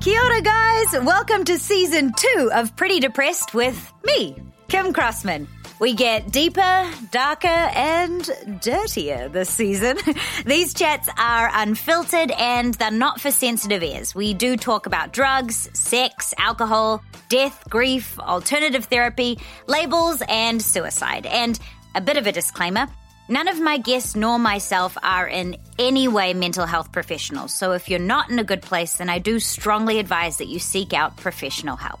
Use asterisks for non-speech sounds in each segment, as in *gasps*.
Kia ora, guys. Welcome to season two of Pretty Depressed with me, Kim Crossman. We get deeper, darker, and dirtier this season. *laughs* These chats are unfiltered and they're not for sensitive ears. We do talk about drugs, sex, alcohol, death, grief, alternative therapy, labels, and suicide. And a bit of a disclaimer. None of my guests nor myself are in any way mental health professionals. So if you're not in a good place, then I do strongly advise that you seek out professional help.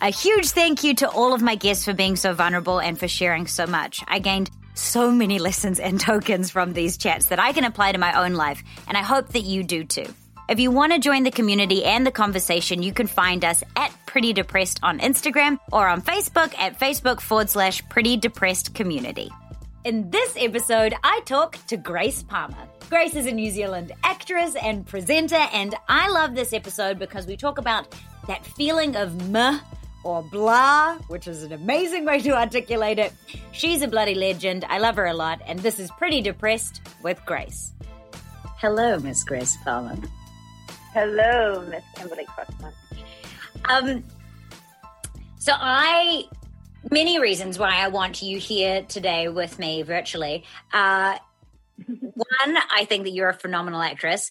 A huge thank you to all of my guests for being so vulnerable and for sharing so much. I gained so many *laughs* lessons and tokens from these chats that I can apply to my own life, and I hope that you do too. If you want to join the community and the conversation, you can find us at Pretty Depressed on Instagram or on Facebook at Facebook forward slash Pretty Depressed Community. In this episode, I talk to Grace Palmer. Grace is a New Zealand actress and presenter, and I love this episode because we talk about that feeling of meh or blah, which is an amazing way to articulate it. She's a bloody legend. I love her a lot, and this is Pretty Depressed with Grace. Hello, Miss Grace Palmer. Hello, Miss Kimberly Crossman. Um, so I many reasons why I want you here today with me virtually. Uh, *laughs* one, I think that you're a phenomenal actress.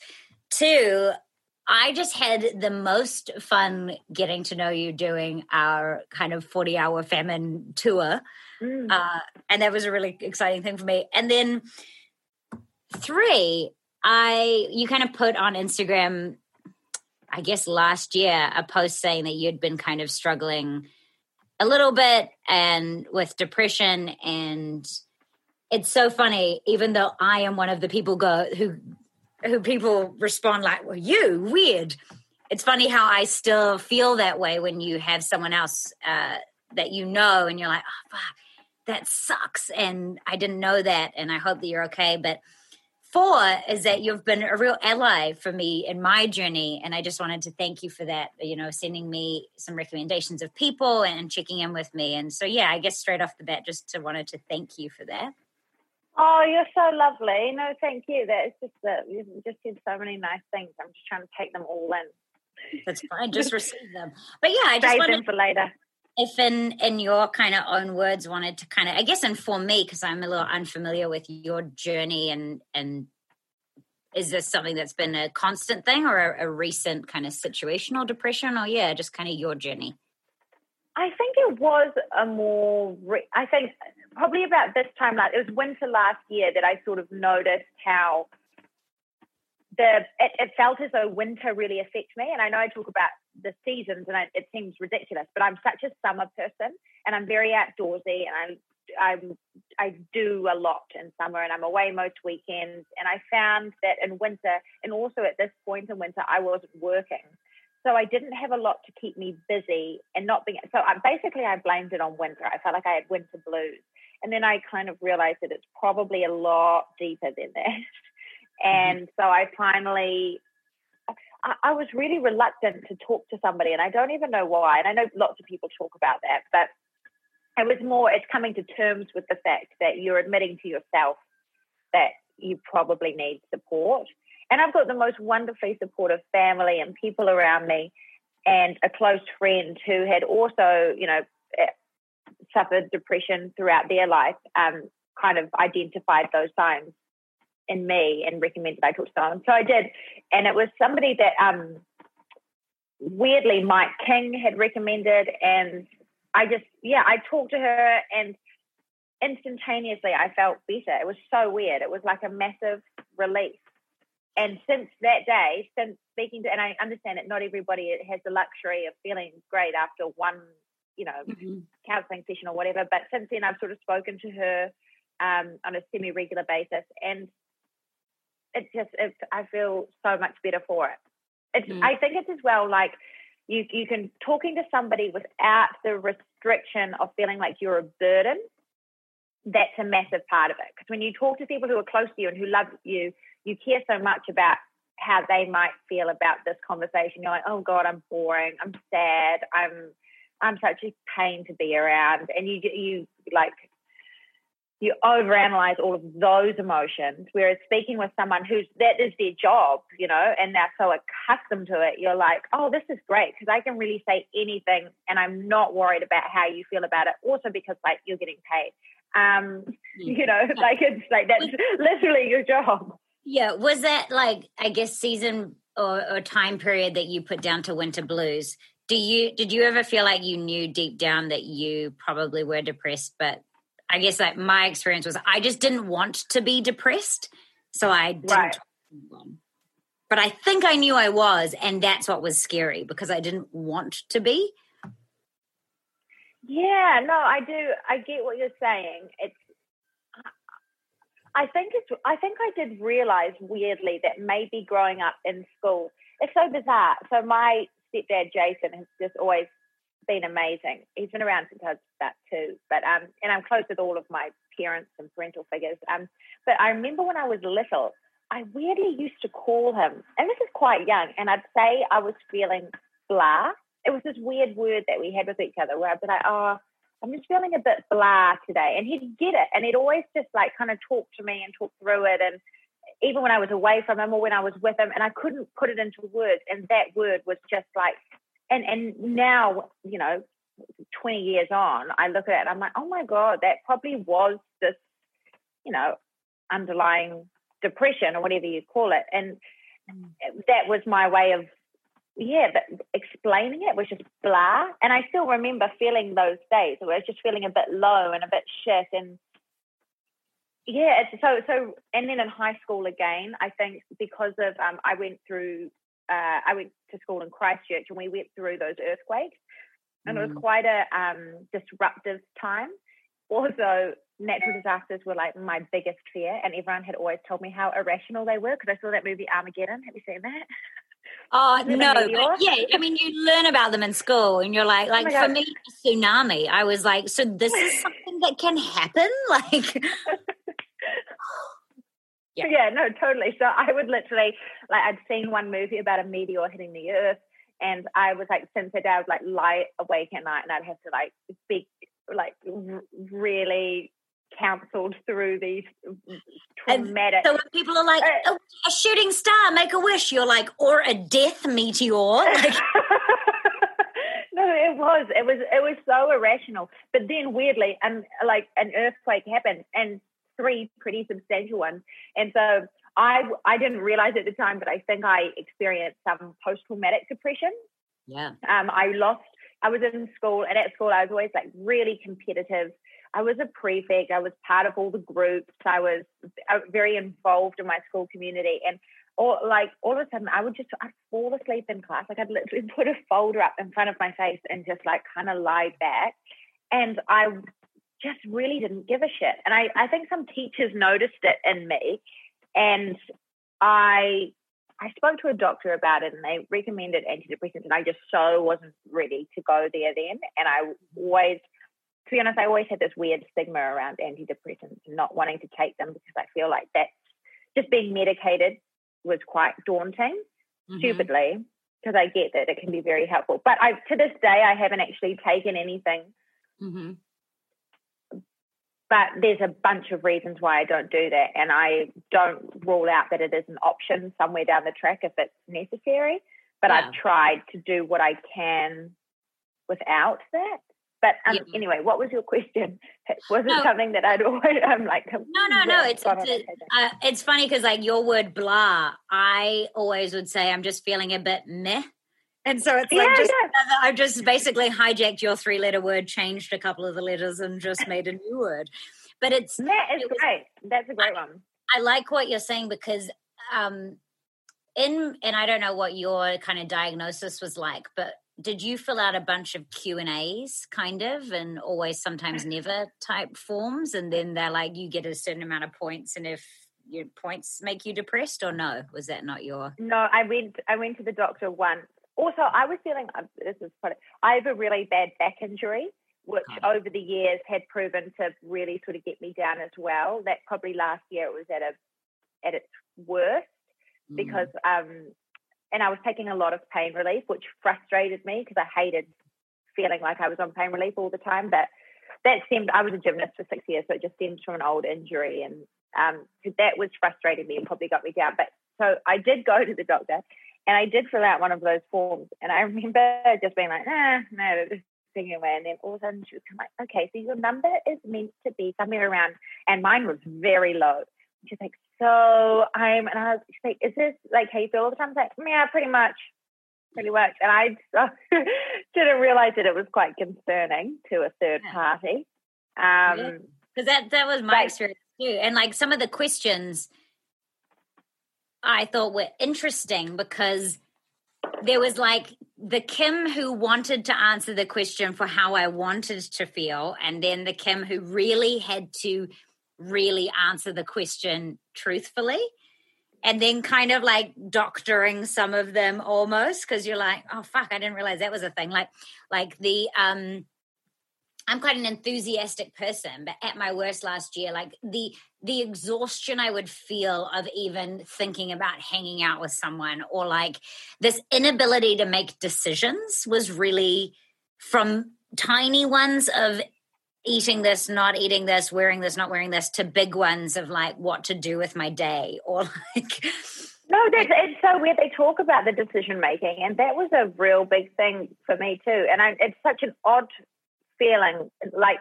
Two, I just had the most fun getting to know you doing our kind of 40 hour famine tour. Mm. Uh, and that was a really exciting thing for me. And then three, I you kind of put on Instagram, I guess last year, a post saying that you'd been kind of struggling a little bit and with depression and it's so funny even though i am one of the people go who who people respond like well you weird. It's funny how i still feel that way when you have someone else uh, that you know and you're like oh fuck that sucks and i didn't know that and i hope that you're okay but four is that you've been a real ally for me in my journey and i just wanted to thank you for that you know sending me some recommendations of people and checking in with me. And so yeah i guess straight off the bat just to wanted to thank you for that. Oh you're so lovely. No thank you. That's just that you've just said so many nice things. I'm just trying to take them all in. That's fine. *laughs* Just receive them. But yeah i just save wanted, them for later if in in your kind of own words wanted to kind of i guess inform me because i'm a little unfamiliar with your journey and and is this something that's been a constant thing or a, a recent kind of situational depression or yeah just kind of your journey i think it was a more re- i think probably about this time like it was winter last year that i sort of noticed how the it, it, felt as though winter really affects me. And I know I talk about the seasons, and I, it seems ridiculous, but I'm such a summer person, and I'm very outdoorsy, and I I I do a lot in summer, and I'm away most weekends. And I found that in winter, and also at this point in winter, I wasn't working, so I didn't have a lot to keep me busy, and not being so. I, basically, I blamed it on winter. I felt like I had winter blues, and then I kind of realized that it's probably a lot deeper than that. *laughs* Mm-hmm. And so I finally, I, was really reluctant to talk to somebody, and I don't even know why. And I know lots of people talk about that, but it was more, it's coming to terms with the fact that you're admitting to yourself that you probably need support. And I've got the most wonderfully supportive family and people around me, and a close friend who had also, you know, eh, suffered depression throughout their life, um, kind of identified those signs in me and recommended I talk to someone. So I did. And it was somebody that um, weirdly Mike King had recommended. And I just, yeah, I talked to her and instantaneously I felt better. It was so weird. It was like a massive relief. And since that day, since speaking to, and I understand that not everybody has the luxury of feeling great after one, you know, mm-hmm. counseling session or whatever. But since then, I've sort of spoken to her um, on a semi-regular basis, and it just I feel so much better for it. It's mm. I think it's as well like you you can talking to somebody without the restriction of feeling like you're a burden. That's a massive part of it because when you talk to people who are close to you and who love you, you care so much about how they might feel about this conversation. You're like, oh God, I'm boring. I'm sad. I'm I'm such a pain to be around, and you you like you overanalyze all of those emotions. Whereas speaking with someone who's that is their job, you know, and they're so accustomed to it, you're like, oh, this is great because I can really say anything and I'm not worried about how you feel about it. Also because like you're getting paid. Um, you know, like it's like that's *laughs* literally your job. Yeah. Was that like I guess season or, or time period that you put down to winter blues? Do you did you ever feel like you knew deep down that you probably were depressed, but I guess like my experience was I just didn't want to be depressed. So I didn't. Right. But I think I knew I was, and that's what was scary because I didn't want to be. Yeah, no, I do. I get what you're saying. It's. I think it's. I think I did realize weirdly that maybe growing up in school, it's so bizarre. So my stepdad Jason has just always been amazing. He's been around since I was about two, but um, and I'm close with all of my parents and parental figures. Um, but I remember when I was little, I weirdly used to call him, and this is quite young, and I'd say I was feeling blah. It was this weird word that we had with each other where I'd be like, oh, I'm just feeling a bit blah today. And he'd get it. And he'd always just like kind of talk to me and talk through it. And even when I was away from him or when I was with him, and I couldn't put it into words. And that word was just like and and now you know 20 years on i look at it i'm like oh my god that probably was this you know underlying depression or whatever you call it. And that was my way of yeah but explaining it was just blah. And i still remember feeling those days where i was just feeling a bit low and a bit shit and yeah so so and then in high school again i think because of um, i went through uh, I went to school in Christchurch and we went through those earthquakes, and mm. it was mm. quite a um, disruptive time. Also, natural disasters were like my biggest fear, and everyone had always told me how irrational they were because I saw that movie Armageddon. Have you seen that? Oh *laughs* no! Yeah, I mean, you learn about them in school, and you're like, oh like oh for me, tsunami. I was like, so this is *laughs* something that can happen, *laughs* like. *gasps* Yeah. yeah, no, totally. So I would literally like I'd seen one movie about a meteor hitting the earth, and I was like, since that day, I would like lie awake at night, and I'd have to like speak like r- really counseled through these traumatic. And so when people are like, uh, oh, a shooting star, make a wish, you're like, or a death meteor. *laughs* Like- no, it was. It was. It was so irrational. But then, weirdly, and like an earthquake happened, and three pretty substantial ones. And so I I didn't realize at the time, but I think I experienced some post traumatic depression. Yeah. Um, I lost. I was in school, and at school, I was always like really competitive. I was a prefect. I was part of all the groups. I was uh, very involved in my school community, and or like all of a sudden, I would just I'd fall asleep in class. Like I'd literally *laughs* put a folder up in front of my face and just like kind of lie back. And I just really didn't give a shit. And I, I think some teachers noticed it in me. And I I spoke to a doctor about it and they recommended antidepressants and I just so wasn't ready to go there then. And I always to be honest, I always had this weird stigma around antidepressants and not wanting to take them because I feel like that just being medicated was quite daunting, mm-hmm. stupidly, because I get that it can be very helpful. But I to this day I haven't actually taken anything mm-hmm but there's a bunch of reasons why I don't do that. And I don't rule out that it is an option somewhere down the track if it's necessary. But yeah. I've tried to do what I can without that. But um, yeah. anyway, what was your question? *laughs* Was it no. something that I'd *laughs* always, I'm like, no, no, no. It's it's, uh, it's funny because like your word blah, I always would say I'm just feeling a bit meh and so it's like yeah, just yeah. I've just basically hijacked your three letter word, changed a couple of the letters, and just made a new word. But it's that is it was, great. That's a great one. I like what you're saying because um in and I don't know what your kind of diagnosis was like, but did you fill out a bunch of Q and A's kind of and always sometimes *laughs* never type forms and then they're like you get a certain amount of points and if your points make you depressed or no was that not your no i went i went to the doctor once also, I was feeling uh, this is funny. I have a really bad back injury, which over the years had proven to really sort of get me down as well. That probably last year it was at a at its worst mm. because um, and I was taking a lot of pain relief, which frustrated me because I hated feeling like I was on pain relief all the time. But that seemed I was a gymnast for six years, so it just stemmed from an old injury, and um, that was frustrating me and probably got me down. But so I did go to the doctor, and I did fill out one of those forms, and I *laughs* remember just being like, nah, no, just thinking away, and then all of a sudden she was kind of like, okay, so your number is meant to be somewhere around, and mine was very low. She's like, so I'm, and I was like, is this like how you feel all the time? I was like, yeah, pretty much pretty much. And I *laughs* didn't realize that it was quite concerning to a third party. Um, because that that was my experience too. And like some of the questions I thought were interesting because there was like the Kim who wanted to answer the question for how I wanted to feel, and then the Kim who really had to really answer the question truthfully and then kind of like doctoring some of them almost because you're like oh fuck i didn't realize that was a thing. Like like the um i'm quite an enthusiastic person but at my worst last year like the the exhaustion i would feel of even thinking about hanging out with someone or like this inability to make decisions was really from tiny ones of eating this, not eating this, wearing this, not wearing this, to big ones of like what to do with my day *laughs* or like. No, that's, it's so weird. They talk about the decision making, and that was a real big thing for me too. And I, it's such an odd feeling. Like,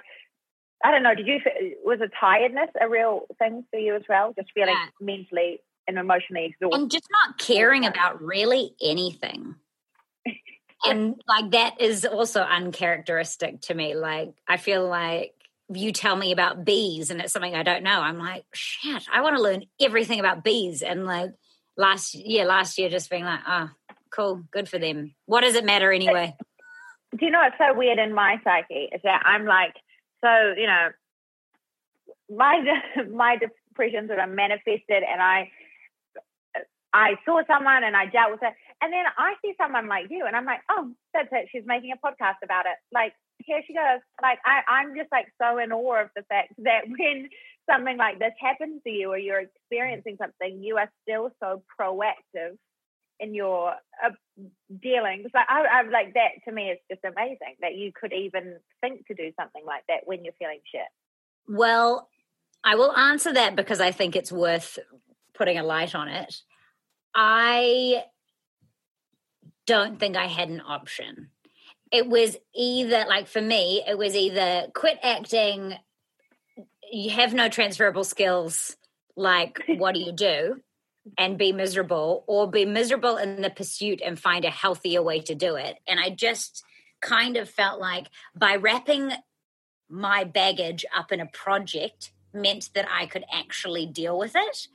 I don't know, did you, was a tiredness a real thing for you as well? Just feeling yeah. mentally and emotionally exhausted. And just not caring about really anything *laughs* and like that is also uncharacteristic to me like i feel like you tell me about bees and it's something i don't know i'm like shit i want to learn everything about bees and like last year last year just being like oh cool good for them what does it matter anyway do you know what's so weird in my psyche is that i'm like so you know my *laughs* my depressions are manifested and i I saw someone and I dealt with it. And then I see someone like you and I'm like, oh, that's it. She's making a podcast about it. Like, here she goes. Like, I, I'm just like so in awe of the fact *laughs* that when something like this happens to you or you're experiencing something, you are still so proactive in your uh, dealings. Like, I, I like that to me is just amazing that you could even think to do something like that when you're feeling shit. Well, I will answer that because I think it's worth putting a light on it. I don't think I had an option. It was either, like for me, it was either quit acting, you have no transferable skills, like what do you do? And be miserable, or be miserable in the pursuit and find a healthier way to do it. And I just kind of felt like by wrapping my baggage up in a project meant that I could actually deal with it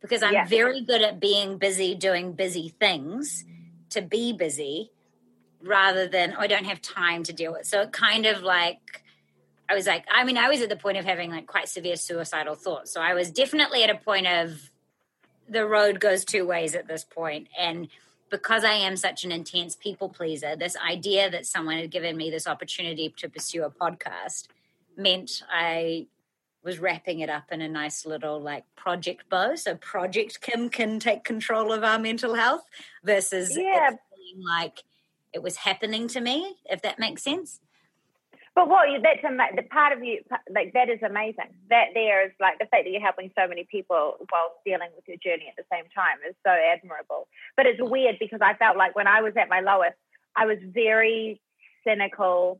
because I'm very good at being busy doing busy things to be busy rather than oh, I don't have time to deal with. So it kind of like I was like, I mean, I was at the point of having like quite severe suicidal thoughts. So I was definitely at a point of the road goes two ways at this. And because I am such an intense people pleaser, this idea that someone had given me this opportunity to pursue a podcast meant I was wrapping it up in a nice little like project bow. So Project Kim can take control of our mental health versus yeah. like it was happening to me, if that makes sense. But what you, that's the part of you like that is amazing. That there is like the fact that you're helping so many people while dealing with your journey at the same time is so admirable. But it's weird because I felt like when I was at my lowest, I was very cynical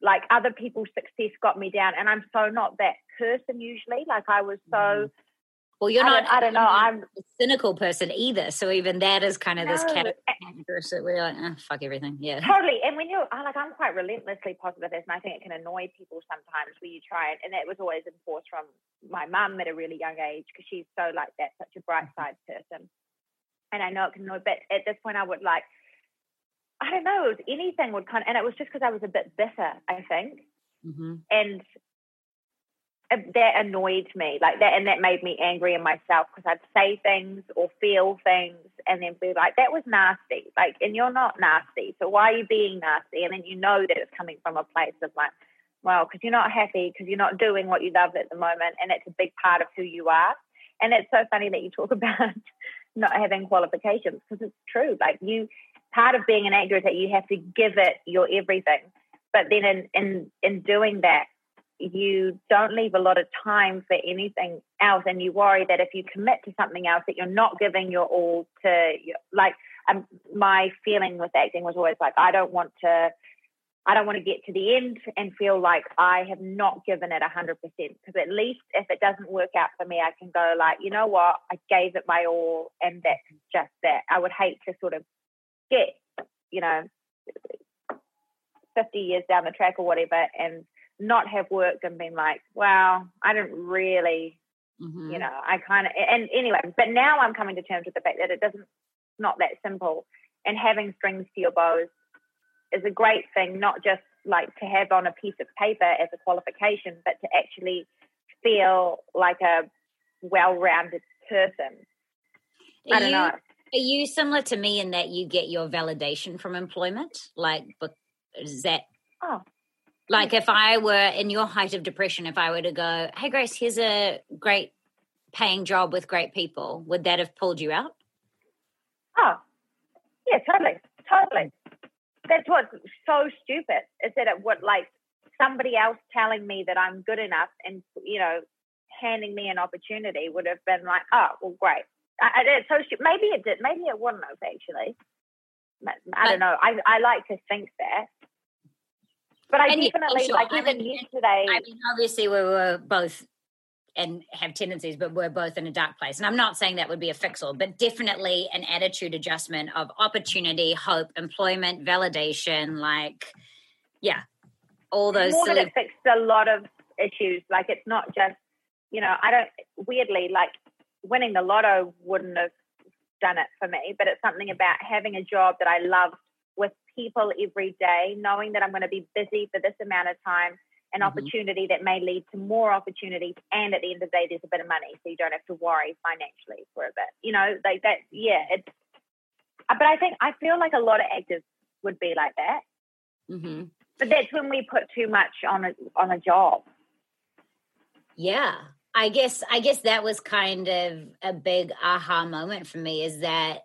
like other people's success got me down and i'm so not that person usually like i was so mm. Well you're I not i don't know i'm a cynical person either so even that is kind of no. this category you're like oh, fuck everything yeah totally and when you're like i'm quite relentlessly positive and i think it can annoy people sometimes where you try and, and that was always enforced from my mum at a really young age because she's so like that such a bright mm-hmm. side person and i know it can annoy but at this point i would like I don't know, it was anything would kind of, and it was just because I was a bit bitter, I think. Mm-hmm. And that annoyed me, like that, and that made me angry in myself because I'd say things or feel things and then be like, that was nasty. Like, and you're not nasty. So why are you being nasty? And then you know that it's coming from a place of like, well, because you're not happy, because you're not doing what you love at the moment. And it's a big part of who you are. And it's so funny that you talk *laughs* about not having qualifications because it's true. Like, you, part of being an actor is that you have to give it your everything. But then in, in, in doing that, you don't leave a lot of time for anything else and you worry that if you commit to something else that you're not giving your all to like um, my feeling with acting was always like i don't want to i don't want to get to the end and feel like i have not given it 100% because at least if it doesn't work out for me i can go like you know what? I gave it my all and that's just that. I would hate to sort of get you know 50 years down the track or whatever and not have worked and been like, wow, I didn't really, mm-hmm. you know, I kind of, and anyway, but now I'm coming to terms with the fact that it doesn't, not that simple. And having strings to your bows is a great thing, not just like to have on a piece of paper as a qualification, but to actually feel like a well rounded person. Are I don't you, know. Are you similar to me in that you get your validation from employment? Like, but is that? Oh, like if I were in your height of depression, if I were to go, hey, Grace, here's a great paying job with great people, would that have pulled you out? Oh, yeah, totally. Totally. That's what's so stupid is that it would like somebody else telling me that I'm good enough and, you know, handing me an opportunity would have been like, oh, well, great. I, it's so stupid. Maybe it did. Maybe it wouldn't have actually. I don't know. I, I like to think that. But I and definitely sure. like even I mean, yesterday. I mean, obviously we were both and have tendencies, but we're both in a dark place. And I'm not saying that would be a fix all, but definitely an attitude adjustment of opportunity, hope, employment, validation, like yeah, all those. More silly- than it fixed a lot of issues. Like it's not just you know I don't weirdly like winning the lotto wouldn't have done it for me, but it's something about having a job that I love with people every day, knowing that I'm going to be busy for this amount of time, an mm-hmm. opportunity that may lead to more opportunities. And at the end of the day, there's a bit of money, so you don't have to worry financially for a bit. You know, like that, yeah, it's, but I think, I feel like a lot of actors would be like that. Mm-hmm. But that's when we put too much on a, on a job. Yeah. I guess I guess that was kind of a big aha moment for me is that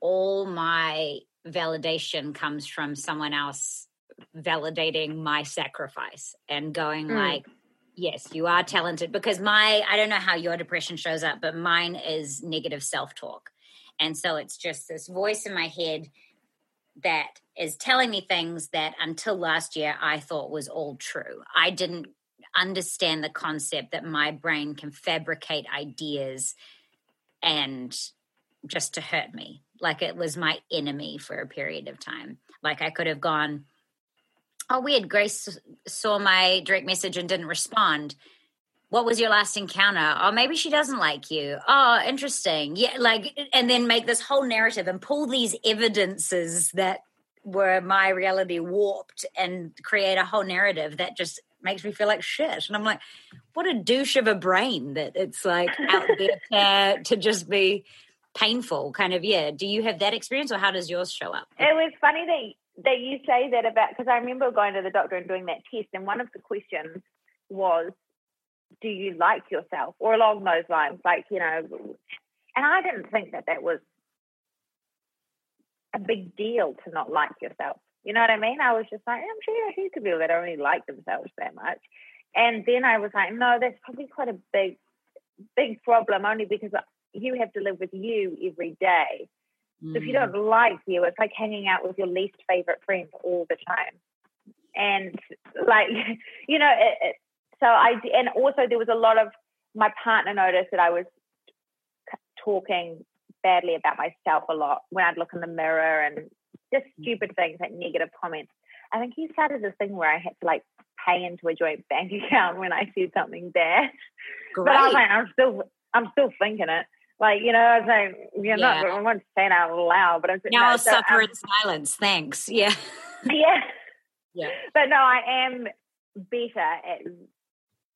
all my validation comes from someone else validating my sacrifice and going mm. like yes you are talented. Because my i don't know how your depression shows up but mine is negative self-talk. And so it's just this voice in my head that is telling me things that until last year i thought was all true. I didn't understand the concept that my brain can fabricate ideas and just to hurt me like it was my enemy for a period of time. Like I could have gone, oh, weird. Grace saw my direct message and didn't respond. What was your last encounter? Oh, maybe she doesn't like you. Oh, interesting. Yeah, like, and then make this whole narrative and pull these evidences that were my reality warped and create a whole narrative that just makes me feel like shit. And I'm like, what a douche of a brain that it's like out there *laughs* to, to just be painful kind of yeah. Do you have that experience or how does yours show up? It was funny that that you say that about because i remember going to the doctor and doing that test and one of the questions was do you like yourself? Or along those lines like you know and i didn't think that that was a big deal to not like yourself. You know what i mean? I was just like i'm sure who could people that only like themselves that much. And then i was like no that's probably quite a big big problem only because you have to live with you every day. So if you don't mm. like you, it's like hanging out with your least favorite friend all the time. And like, *laughs* you know, it, it, so I, and also there was a lot of, my partner noticed that I was talking badly about myself a lot when I'd look in the mirror and just mm. stupid things like negative comments. I think he started this thing where I had to like pay into a joint bank *laughs* account when I said something bad. Great. But I was like, I'm still, I'm still thinking it. Like, you know, I was like, you're yeah. not, I won't say it out loud, but I'm now no, I'll so, suffer in silence. Thanks. Yeah. *laughs* *laughs* Yeah. Yeah. But no, I am better at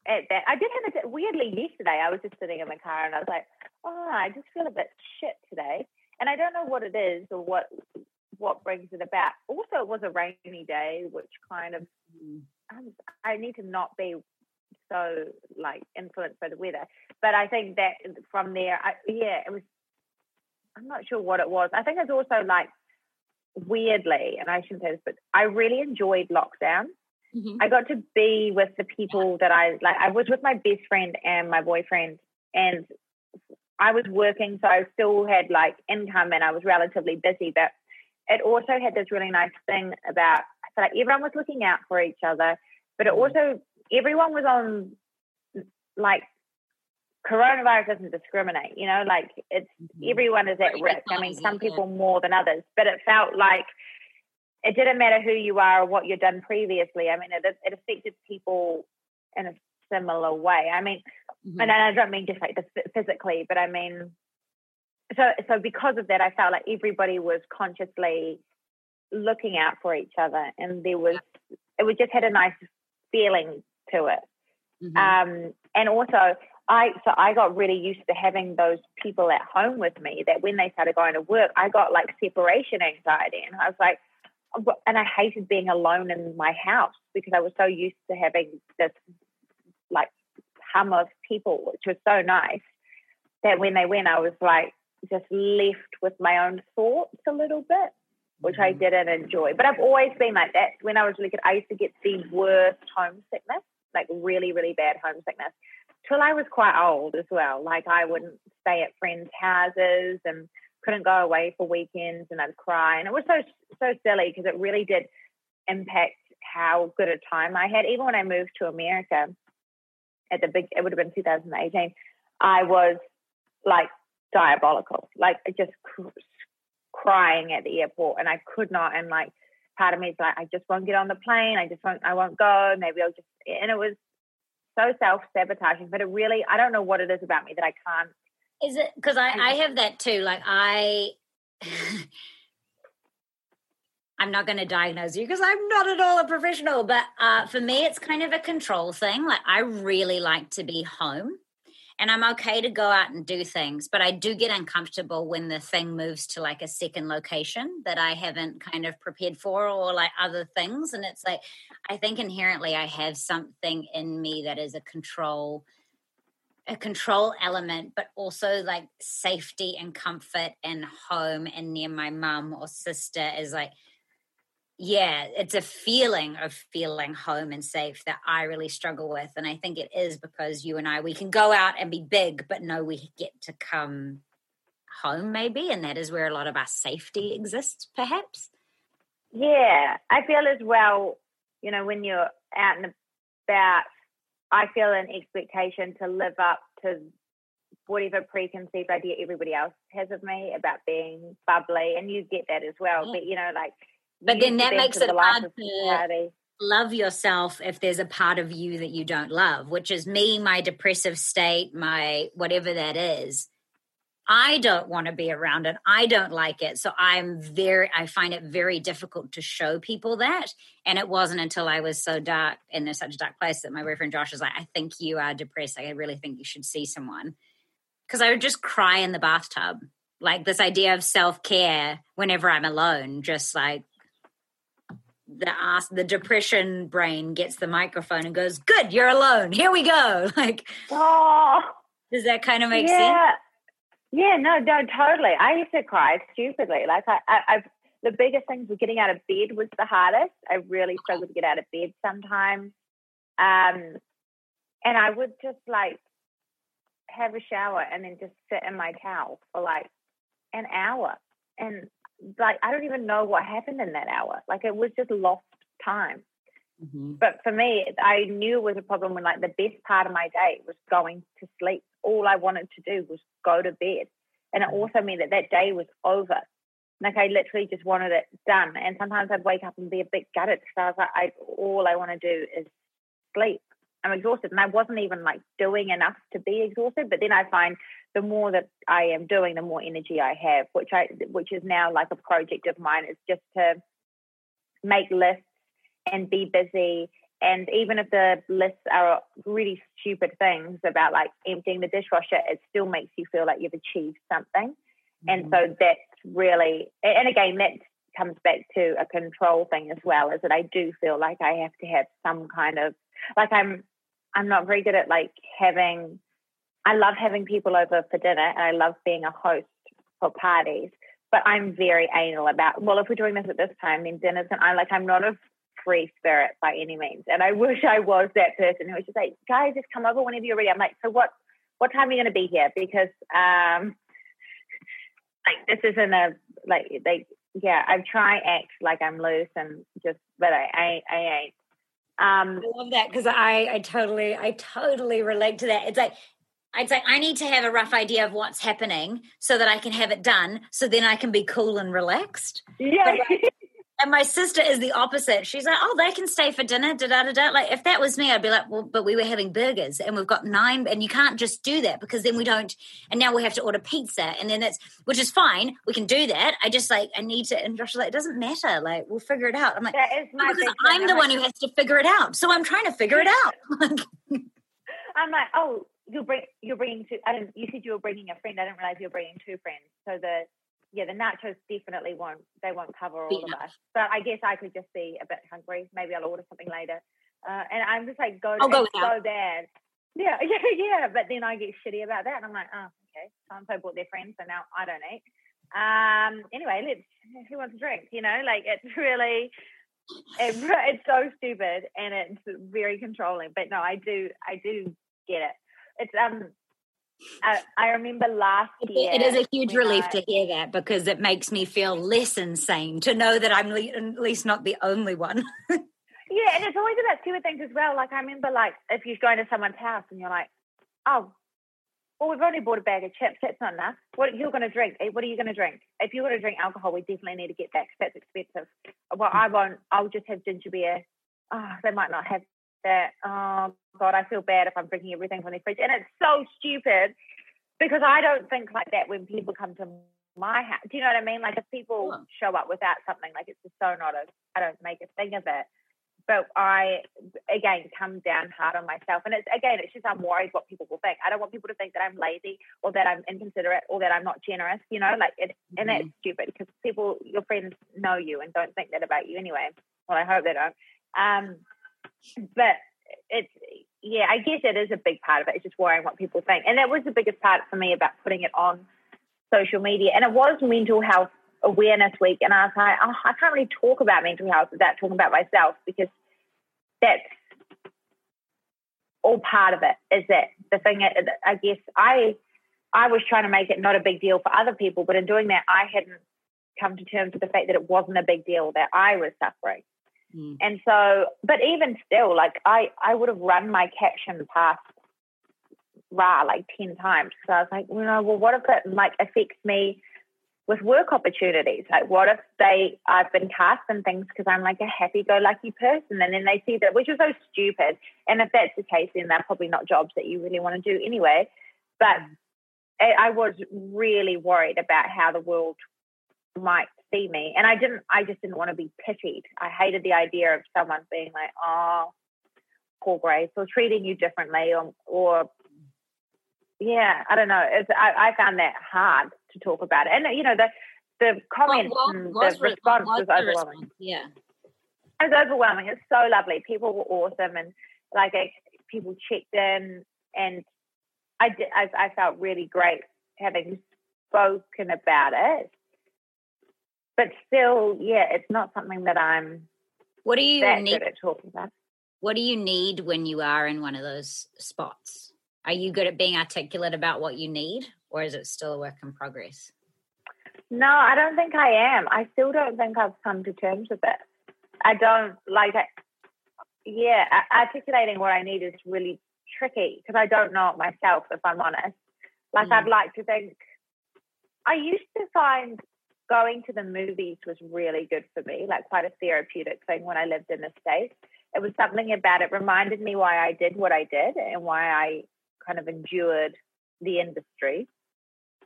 at that. I did have a weirdly yesterday. I was just sitting in the car and I was like, oh, I just feel a bit shit today, and I don't know what it is or what what brings it about. Also, it was a rainy day, which kind of mm. I need to not be so like influenced by the weather. But I think that from there, I, yeah, it was. I'm not sure what it was. I think it's also like weirdly, and I shouldn't say this, but I really enjoyed lockdown mm-hmm. I got to be with the people that I like. I was with my best friend and my boyfriend, and I was working, so I still had like income and I was relatively busy. But it also had this really nice thing about I feel like everyone was looking out for each other, but it mm-hmm. also everyone was on like coronavirus doesn't discriminate, you know, like it's mm-hmm. everyone is at risk. I mean, some people more than others, but it felt like it didn't matter who you are or what you've done previously. I mean, it, it affected people in a similar way. I mean, mm-hmm. and I don't mean just like physically, but I mean, so so because of that, I felt like everybody was consciously looking out for each other, and there was it was just had a nice feeling to it. Mm-hmm. Um, and also, I so I got really used to having those people at home with me. That when they started going to work, I got like separation anxiety, and I was like, and I hated being alone in my house because I was so used to having this like hum of people, which was so nice. That when they went, I was like just left with my own thoughts a little bit, which mm-hmm. I didn't enjoy. But I've always been like that. When I was really kid, I used to get the worst homesickness, like really, really bad homesickness, till I was quite old as well. Like I wouldn't stay at friends' houses and couldn't go away for weekends, and I'd cry, and it was so so silly because it really did impact how good a time I had. Even when I moved to America at the big, it would have been 2018. I was like diabolical, like just cr- crying at the airport, and I could not. And like, part of me is like, I just won't get on the plane. I just won't. I won't go. Maybe I'll just. And it was so self sabotaging. But it really, I don't know what it is about me that I can't. Is it because I I have that too? Like I. *laughs* I'm not going to diagnose you because I'm not at all a professional, but uh, for me, it's kind of a control thing. Like, I really like to be home and I'm okay to go out and do things, but I do get uncomfortable when the thing moves to like a second location that I haven't kind of prepared for or like other things. And it's like, I think inherently I have something in me that is a control a control element, but also like safety and comfort and home and near my mum or sister is like yeah, it's a feeling of feeling home and safe that I really struggle with. And I think it is because you and I, we can go out and be big, but no, we get to come home maybe. And that is where a lot of our safety exists, perhaps. Yeah, I feel as well, you know, when you're out and about, I feel an expectation to live up to whatever preconceived idea everybody else has of me about being bubbly. And you get that as well. Yeah. But, you know, like, but then that makes it hard to love yourself if there's a part of you that you don't love, which is me, my depressive state, my whatever that is. I don't want to be around it. I don't like it. So I'm very, I find it very difficult to show people that. And it wasn't until I was so dark in such a dark place that my boyfriend Josh was like, I think you are depressed. I really think you should see someone. Because I would just cry in the bathtub. Like this idea of self care whenever I'm alone, just like the ass the depression brain gets the microphone and goes good you're alone. Here we go. *laughs* Like oh. does that kind of make yeah. sense? Yeah no no totally. I used to cry stupidly. Like i, I i've the biggest things was getting out of bed was the hardest. I really struggled to get out of bed sometimes. Um and i would just like have a shower and then just sit in my towel for like an hour. And like I don't even know what happened in that hour. Like it was just lost time. Mm-hmm. But for me, I knew it was a problem when like the best part of my day was going to sleep. All I wanted to do was go to bed. And it also meant that that day was over. Like I literally just wanted it done. And sometimes I'd wake up and be a bit gutted because I was like, I, all I want to do is sleep. I'm exhausted. And I wasn't even like doing enough to be exhausted. But then I find the more that I am doing, the more energy I have, which I which is now like a project of mine. Is just to make lists and be busy. And even if the lists are really stupid things about like emptying the dishwasher, it still makes you feel like you've achieved something. Mm-hmm. And so that's really, and again, that comes back to a control thing as well, is that I do feel like I have to have some kind of, like I'm, I'm not very good at like having I love having people over for dinner and I love being a host for parties. But I'm very anal about, well, if we're doing this at this time, then dinner's and I like, I'm not a free spirit by any means. And I wish I was that person who was just like, guys, just come over whenever you're ready. I'm like, so what what time are you gonna be here? Because um *laughs* like this isn't a like like yeah, I try act like I'm loose and just but I I, I ain't. Um, I love that because I I totally I totally relate to that. It's like I'd say I need to have a rough idea of what's happening so that I can have it done, so then I can be cool and relaxed. Yeah. Like, and my sister is the opposite. She's like, "Oh, they can stay for dinner." Da da da da. Like if that was me, I'd be like, "Well, but we were having burgers, and we've got nine, and you can't just do that because then we don't. And now we have to order pizza, and then that's which is fine. We can do that. I just like I need to. And Josh like, it doesn't matter. Like we'll figure it out. I'm like, that is my because I'm the one who has to figure it out. So I'm trying to figure it out. *laughs* I'm like, oh, you're bring you're bringing two. I didn't. You said you were bringing a friend. I didn't realize you were bringing two friends. So the yeah, the nachos definitely won't. They won't cover all yeah. of us. But I guess I could just be a bit hungry. Maybe I'll order something later. Uh, and I'm just like, go. I'll go so bad. *laughs* Yeah, yeah, yeah. But then I get shitty about that, and I'm like, oh, okay. So so brought their friends, so now I don't eat. Um. Anyway, let's. Who wants a drink? You know, like it's *laughs* really. It, *laughs* it's so stupid and it's very controlling. But no, I do. I do get it. It's um I, I remember last year. It is a huge relief I, to hear that because it makes me feel less insane to know that I'm le- at least not the only one. *laughs* yeah, and it's always about stupid things as well. Like I remember, like if you're going to someone's house and you're like, "Oh, well, we've only bought a bag of chips. That's not enough. What are you're going to drink? Eh, what are you going to drink? If you're going to drink alcohol, we definitely need to get that because that's expensive. Well, I won't. I'll just have ginger beer. Oh, they might not have that, oh God, I feel bad if I'm drinking everything from the fridge. And it's so stupid because I don't think like that when people come to my house. Do you know what I mean? Like if people show up without something, like it's just so not a, I don't make a thing of it. But I, again, come down hard on myself. And it's, again, it's just I'm worried what people will think. I don't want people to think that I'm lazy or that I'm inconsiderate or that I'm not generous, you know, like, it, mm-hmm. and that's mm-hmm. stupid because people, your friends know you and don't think that about you anyway. Well, I hope they don't. Um, but it's yeah, I guess it is a big part of it. It's just worrying what people think, and that was the biggest part for me about putting it on social media. And it was Mental Health Awareness Week, and I was like, oh, I can't really talk about mental health without talking about myself because that's all part of it. Is that the thing? Uh, I guess I I was trying to make it not a big deal for other people, but in doing that, I hadn't come to terms with the fact that it wasn't a big deal that I was suffering. Mm. And so, but even still, like I, I would have run my caption past Ra like 10 times because I was like, you know, well, what if it like affects me with work opportunities? Like, what if they, I've been cast in things because I'm like a happy go lucky person and then they see that, which is so stupid. And if that's the case, then they're probably not jobs that you really want to do anyway. But mm. I was really worried about how the world might see me. And I didn't, I just didn't want to be pitied. I hated the idea of someone being like, oh, poor Grace, or treating you differently, or, or yeah, I don't know. It's, I, I found that hard to talk about it. And, you know, the, the comments well, well, was, the response was, was overwhelming. Response? Yeah. It was overwhelming. It's so lovely. People were awesome. And like I, people checked in and I, did, I, I felt really great having spoken about it but still, yeah, it's not something that I'm. What do you need at talking about? What do you need when you are in one of those spots? Are you good at being articulate about what you need, or is it still a work in progress? No, I don't think I am. I still don't think I've come to terms with it. I don't like it. Yeah, articulating what I need is really tricky because I don't know it myself, if I'm honest. Like, mm. I'd like to think. I used to find going to the movies was really good for me, like quite a therapeutic thing when I lived in the States. It was something about it reminded me why I did what I did and why I kind of endured the industry.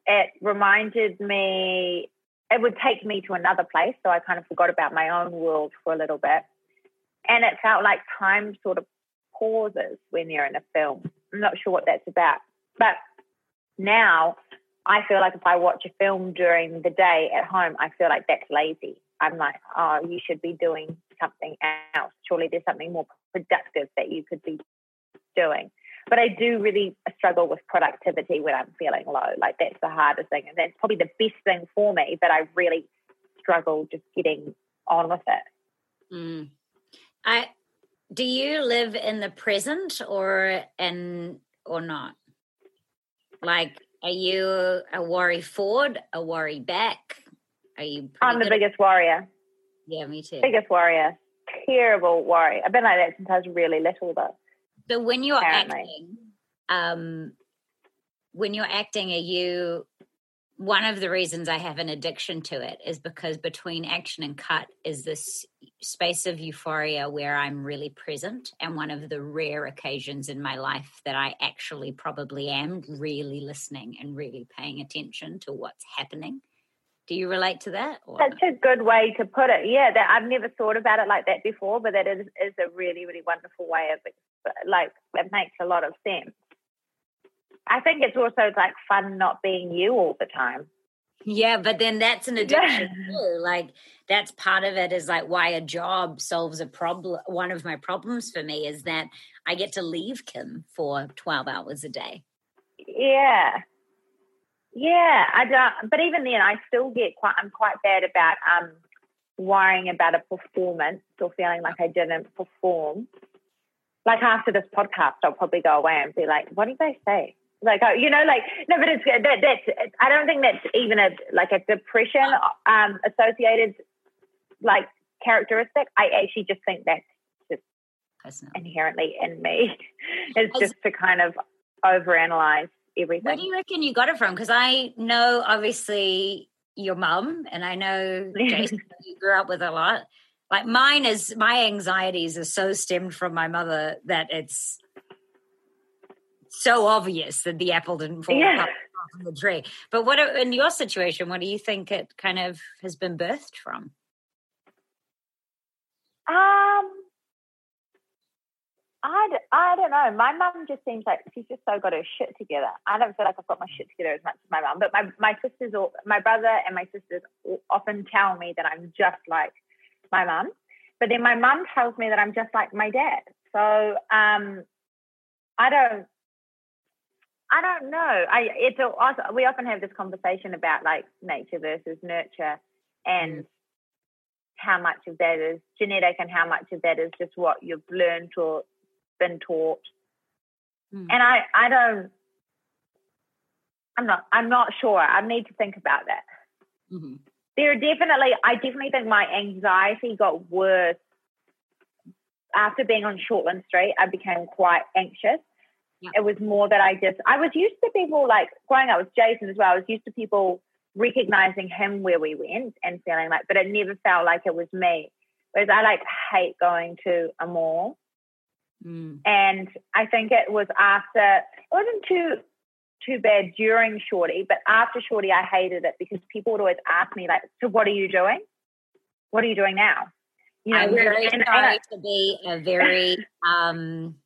It reminded me, it would take me to another place. So I kind of forgot about my own world for a little bit. And it felt like time sort of pauses when you're in a film. I'm not sure what that's about. But now I feel like if I watch a film during the day at home, I feel like that's lazy. I'm like, oh, you should be doing something else. Surely there's something more productive that you could be doing. But I do really struggle with productivity when I'm feeling low. Like that's the hardest thing. And that's probably the best thing for me, but I really struggle just getting on with it. Mm. I do you live in the present or in or not? Like, are you a worry forward, a worry back? Are you? I'm the biggest warrior. Yeah, me too. Biggest warrior. Terrible worry. I've been like that since I was really little, though. So when you're apparently. acting, um, when you're acting, are you one of the reasons I have an addiction to it is because between action and cut is this space of euphoria where I'm really present, and one of the rare occasions in my life that I actually probably am really listening and really paying attention to what's happening. Do you relate to that? That's a good way to put it. Yeah, that I've never thought about it like that before, but that is, is a really, really wonderful way of like it makes a lot of sense. I think it's also like fun not being you all the time. Yeah, but then that's an addiction yeah. too. Like that's part of it is like why a job solves a problem. One of my problems for me is that I get to leave Kim for 12 hours a day. Yeah. Yeah, I don't but even then I still get quite I'm quite bad about um worrying about a performance or feeling like I didn't perform. Like after this podcast I'll probably go away and be like, what did they say? Like, uh, you know, like, no, but it's that, that's, I don't think that's even a, like a depression um, associated, like, characteristic. I actually just think that's just inherently in me. *laughs* it's just to kind of overanalyze everything. Where do you reckon you got it from? Because I know, obviously, your mum, and I know *laughs* Jason, you grew up with a lot. Like mine is, my anxieties are so stemmed from my mother that it's so obvious that the apple didn't fall yeah. from the tree. But what in your situation? What do you think it kind of has been birthed from? Um, I, I don't know. My mum just seems like she's just so got her shit together. I don't feel like I've got my shit together as much as my mum, but my my sisters, or my brother and my sisters often tell me that I'm just like my mum. But then my mum tells me that I'm just like my dad. So um, I don't I don't know. I it's also we often have this conversation about like nature versus nurture, and mm. how much of that is genetic and how much of that is just what you've learned or been taught. Mm. And I I don't. I'm not. I'm not sure. I need to think about that. Mm-hmm. There are definitely. I definitely think my anxiety got worse after being on Shortland Street. I became quite anxious yeah. It was more that I just, I was used to people like growing up with Jason as well. I was used to people recognizing him where we went and feeling like, but it never felt like it was me. Whereas I like hate going to a mall. Mm. And I think it was after, it wasn't too, too bad during Shorty, but after Shorty, I hated it because people would always ask me like, so what are you doing? What are you doing now? You know, I'm very sorry to be a very, um,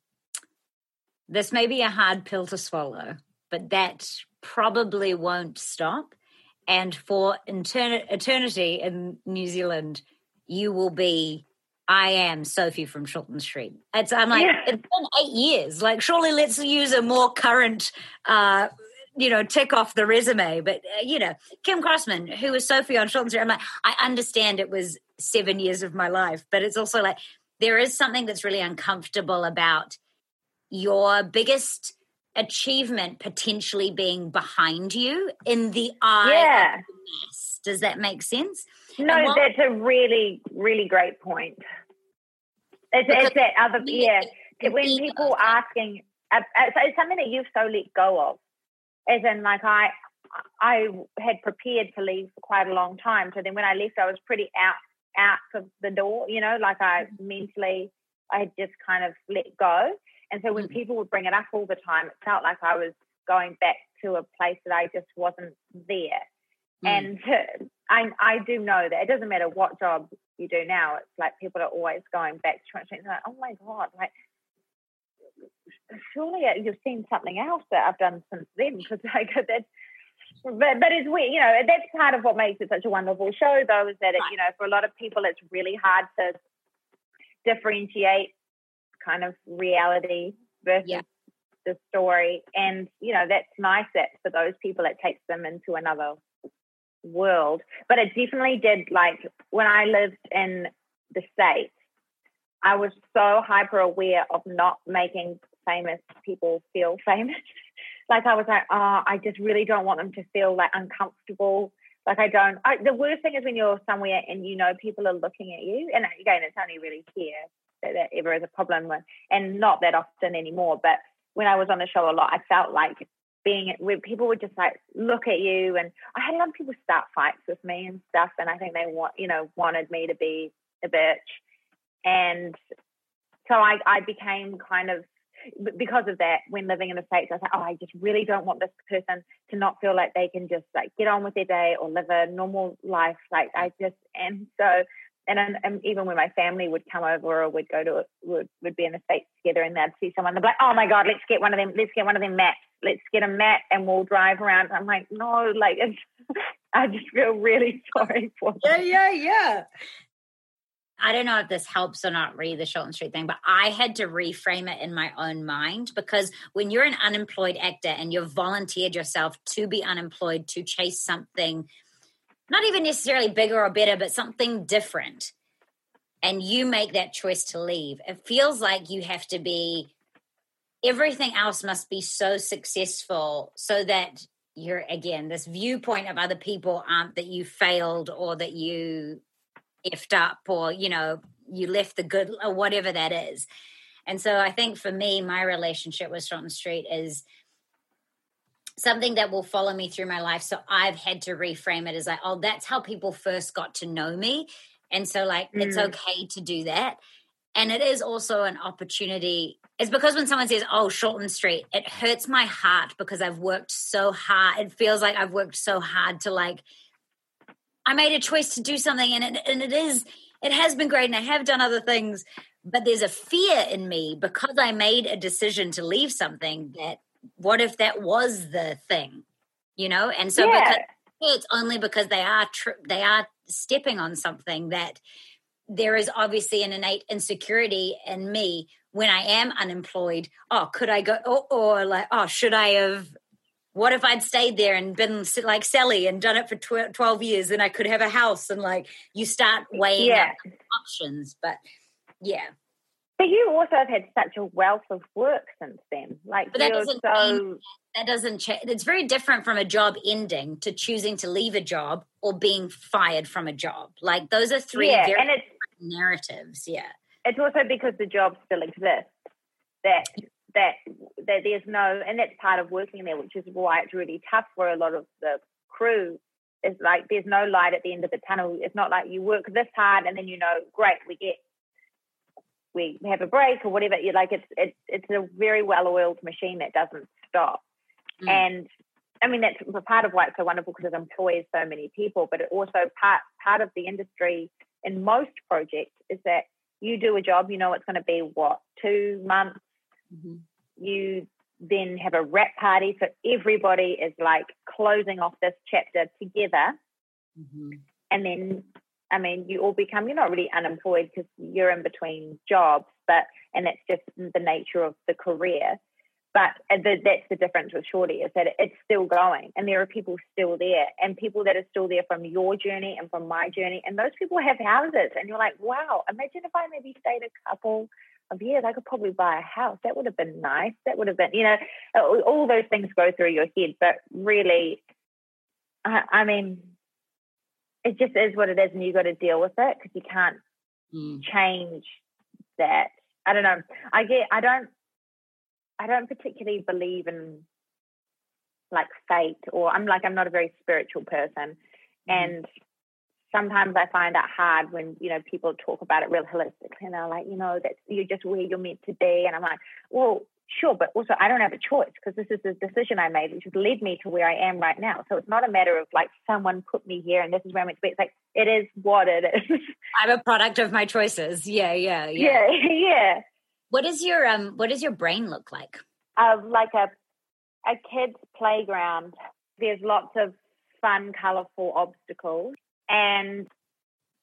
this may be a hard pill to swallow, but that probably won't stop. And for eternity in New Zealand, you will be. I am Sophie from Shortland Street. It's I'm like yeah. it's been eight years. Like surely let's use a more current, uh, you know, tick off the resume. But uh, you know, Kim Crossman, who was Sophie on Shortland Street. I'm like, I understand it was seven years of my life, but it's also like there is something that's really uncomfortable about your biggest achievement potentially being behind you in the eye yeah. of the mass. Does that make sense? No, what, that's a really, really great point. It's, it's that other, yeah. When people asking, uh, uh, it's something that you've so let go of. As in, like, I, I had prepared to leave for quite a long time. So then when I left, I was pretty out, out of the door, you know, like I mm-hmm. mentally, I had just kind of let go. And so when mm. people would bring it up all the time, it felt like I was going back to a place that I just wasn't there. Mm. And *laughs* I, I do know that it doesn't matter what job you do now, it's like people are always going back to it. Like, oh my God, like, surely you've seen something else that I've done since then *laughs* because like that's but, but it's weird, you know, that's part of what makes it such a wonderful show, though, is that, it, you know, for a lot of people, it's really hard to differentiate kind of reality versus yeah. the story. And, you know, that's nice that for those people it takes them into another world. But it definitely did like when I lived in the States, I was so hyper aware of not making famous people feel *laughs* famous. like I was like, oh, I just really don't want them to feel like uncomfortable. Like I don't. I, the worst thing is when you're somewhere and you know people are looking at you. And again, it's only really here that ever is a problem and not that often anymore. But when I was on the show a lot, I felt like being where people would just like look at you, and I had a lot of people start fights with me and stuff, and I think they want you know wanted me to be a bitch, and so I I became kind of because of that, when living in the States, I was like, oh, I just really don't want this person to not feel like they can just like get on with their day or live a normal life. Like I just, and so, and, and even when my family would come over or we'd go to, would, would be in the States together and they'd see someone, they'd be like, oh my God, let's get one of them, let's get one of them mats. Let's get a mat and we'll drive around. I'm like, no, like, *laughs* I just feel really *laughs* sorry for them. Yeah, yeah, yeah. I don't know if this helps or not, read the Shortland Street thing, but I had to reframe it in my own mind because when you're an unemployed actor and you've volunteered yourself to be unemployed to chase something, not even necessarily bigger or better, but something different, and you make that choice to leave, it feels like you have to be, everything else must be so successful so that you're, again, this viewpoint of other people aren't that you failed or that you effed up or you know you left the good or whatever that is. And so i think for me my relationship with Shortland Street is something that will follow me through my life. So i've had to reframe it as like oh that's how people first got to know me. And so like mm. it's okay to do that. And it is also an opportunity it's because when someone says oh Shortland Street it hurts my heart because i've worked so hard it feels like i've worked so hard to like I made a choice to do something and it, and it is it has been great and I have done other things but there's a fear in me because I made a decision to leave something that what if that was the thing you know and so yeah. because it's only because they are tr- they are stepping on something that there is obviously an innate insecurity in me when I am unemployed. Oh, could I go? Or, or like, oh, should I have what if I'd stayed there and been like Sally and done it for tw- 12 years and I could have a house and like you start weighing yeah. options. But yeah. But you also have had such a wealth of work since then. Like, but that doesn't so... that doesn't change. It's very different from a job ending to choosing to leave a job or being fired from a job. Like those are three yeah, very it's, narratives. Yeah. It's also because the job still exists that that that there's no, and that's part of working there, which is why it's really tough for a lot of the crew. Is like there's no light at the end of the tunnel. It's not like you work this hard and then you know, great, we get we have a break or whatever. You like it's it's it's a very well oiled machine that doesn't stop. Mm. And I mean that's part of why it's so wonderful because it employs so many people. But it also part part of the industry in most projects is that you do a job, you know it's going to be what two months, Mm-hmm. You then have a wrap party. So everybody is like closing off this chapter together. Mm-hmm. And then, I mean, you all become, you're not really unemployed because you're in between jobs, but, and that's just the nature of the career. But the, that's the difference with Shorty is that it's still going and there are people still there and people that are still there from your journey and from my journey. And those people have houses and you're like, wow, imagine if I maybe stayed a couple of years, I could probably buy a house. That would have been nice. That would have been, you know, all those things go through your head. But really, I, I mean, it just is what it is, and you got to deal with it because you can't mm. change that. I don't know. I get. I don't. I don't particularly believe in like fate, or I'm like I'm not a very spiritual person, mm. and sometimes I find that hard when, you know, people talk about it real holistically and they're like, you know, that you're just where you're meant to be. And I'm like, well, sure, but also I don't have a choice because this is the decision I made, which has led me to where I am right now. So it's not a matter of like someone put me here and this is where I'm be. It's like it is what it is. *laughs* I'm a product of my choices. Yeah, yeah, yeah. Yeah, *laughs* yeah. What is your um what does your brain look like? Uh, like a a kid's playground. There's lots of fun, colourful obstacles and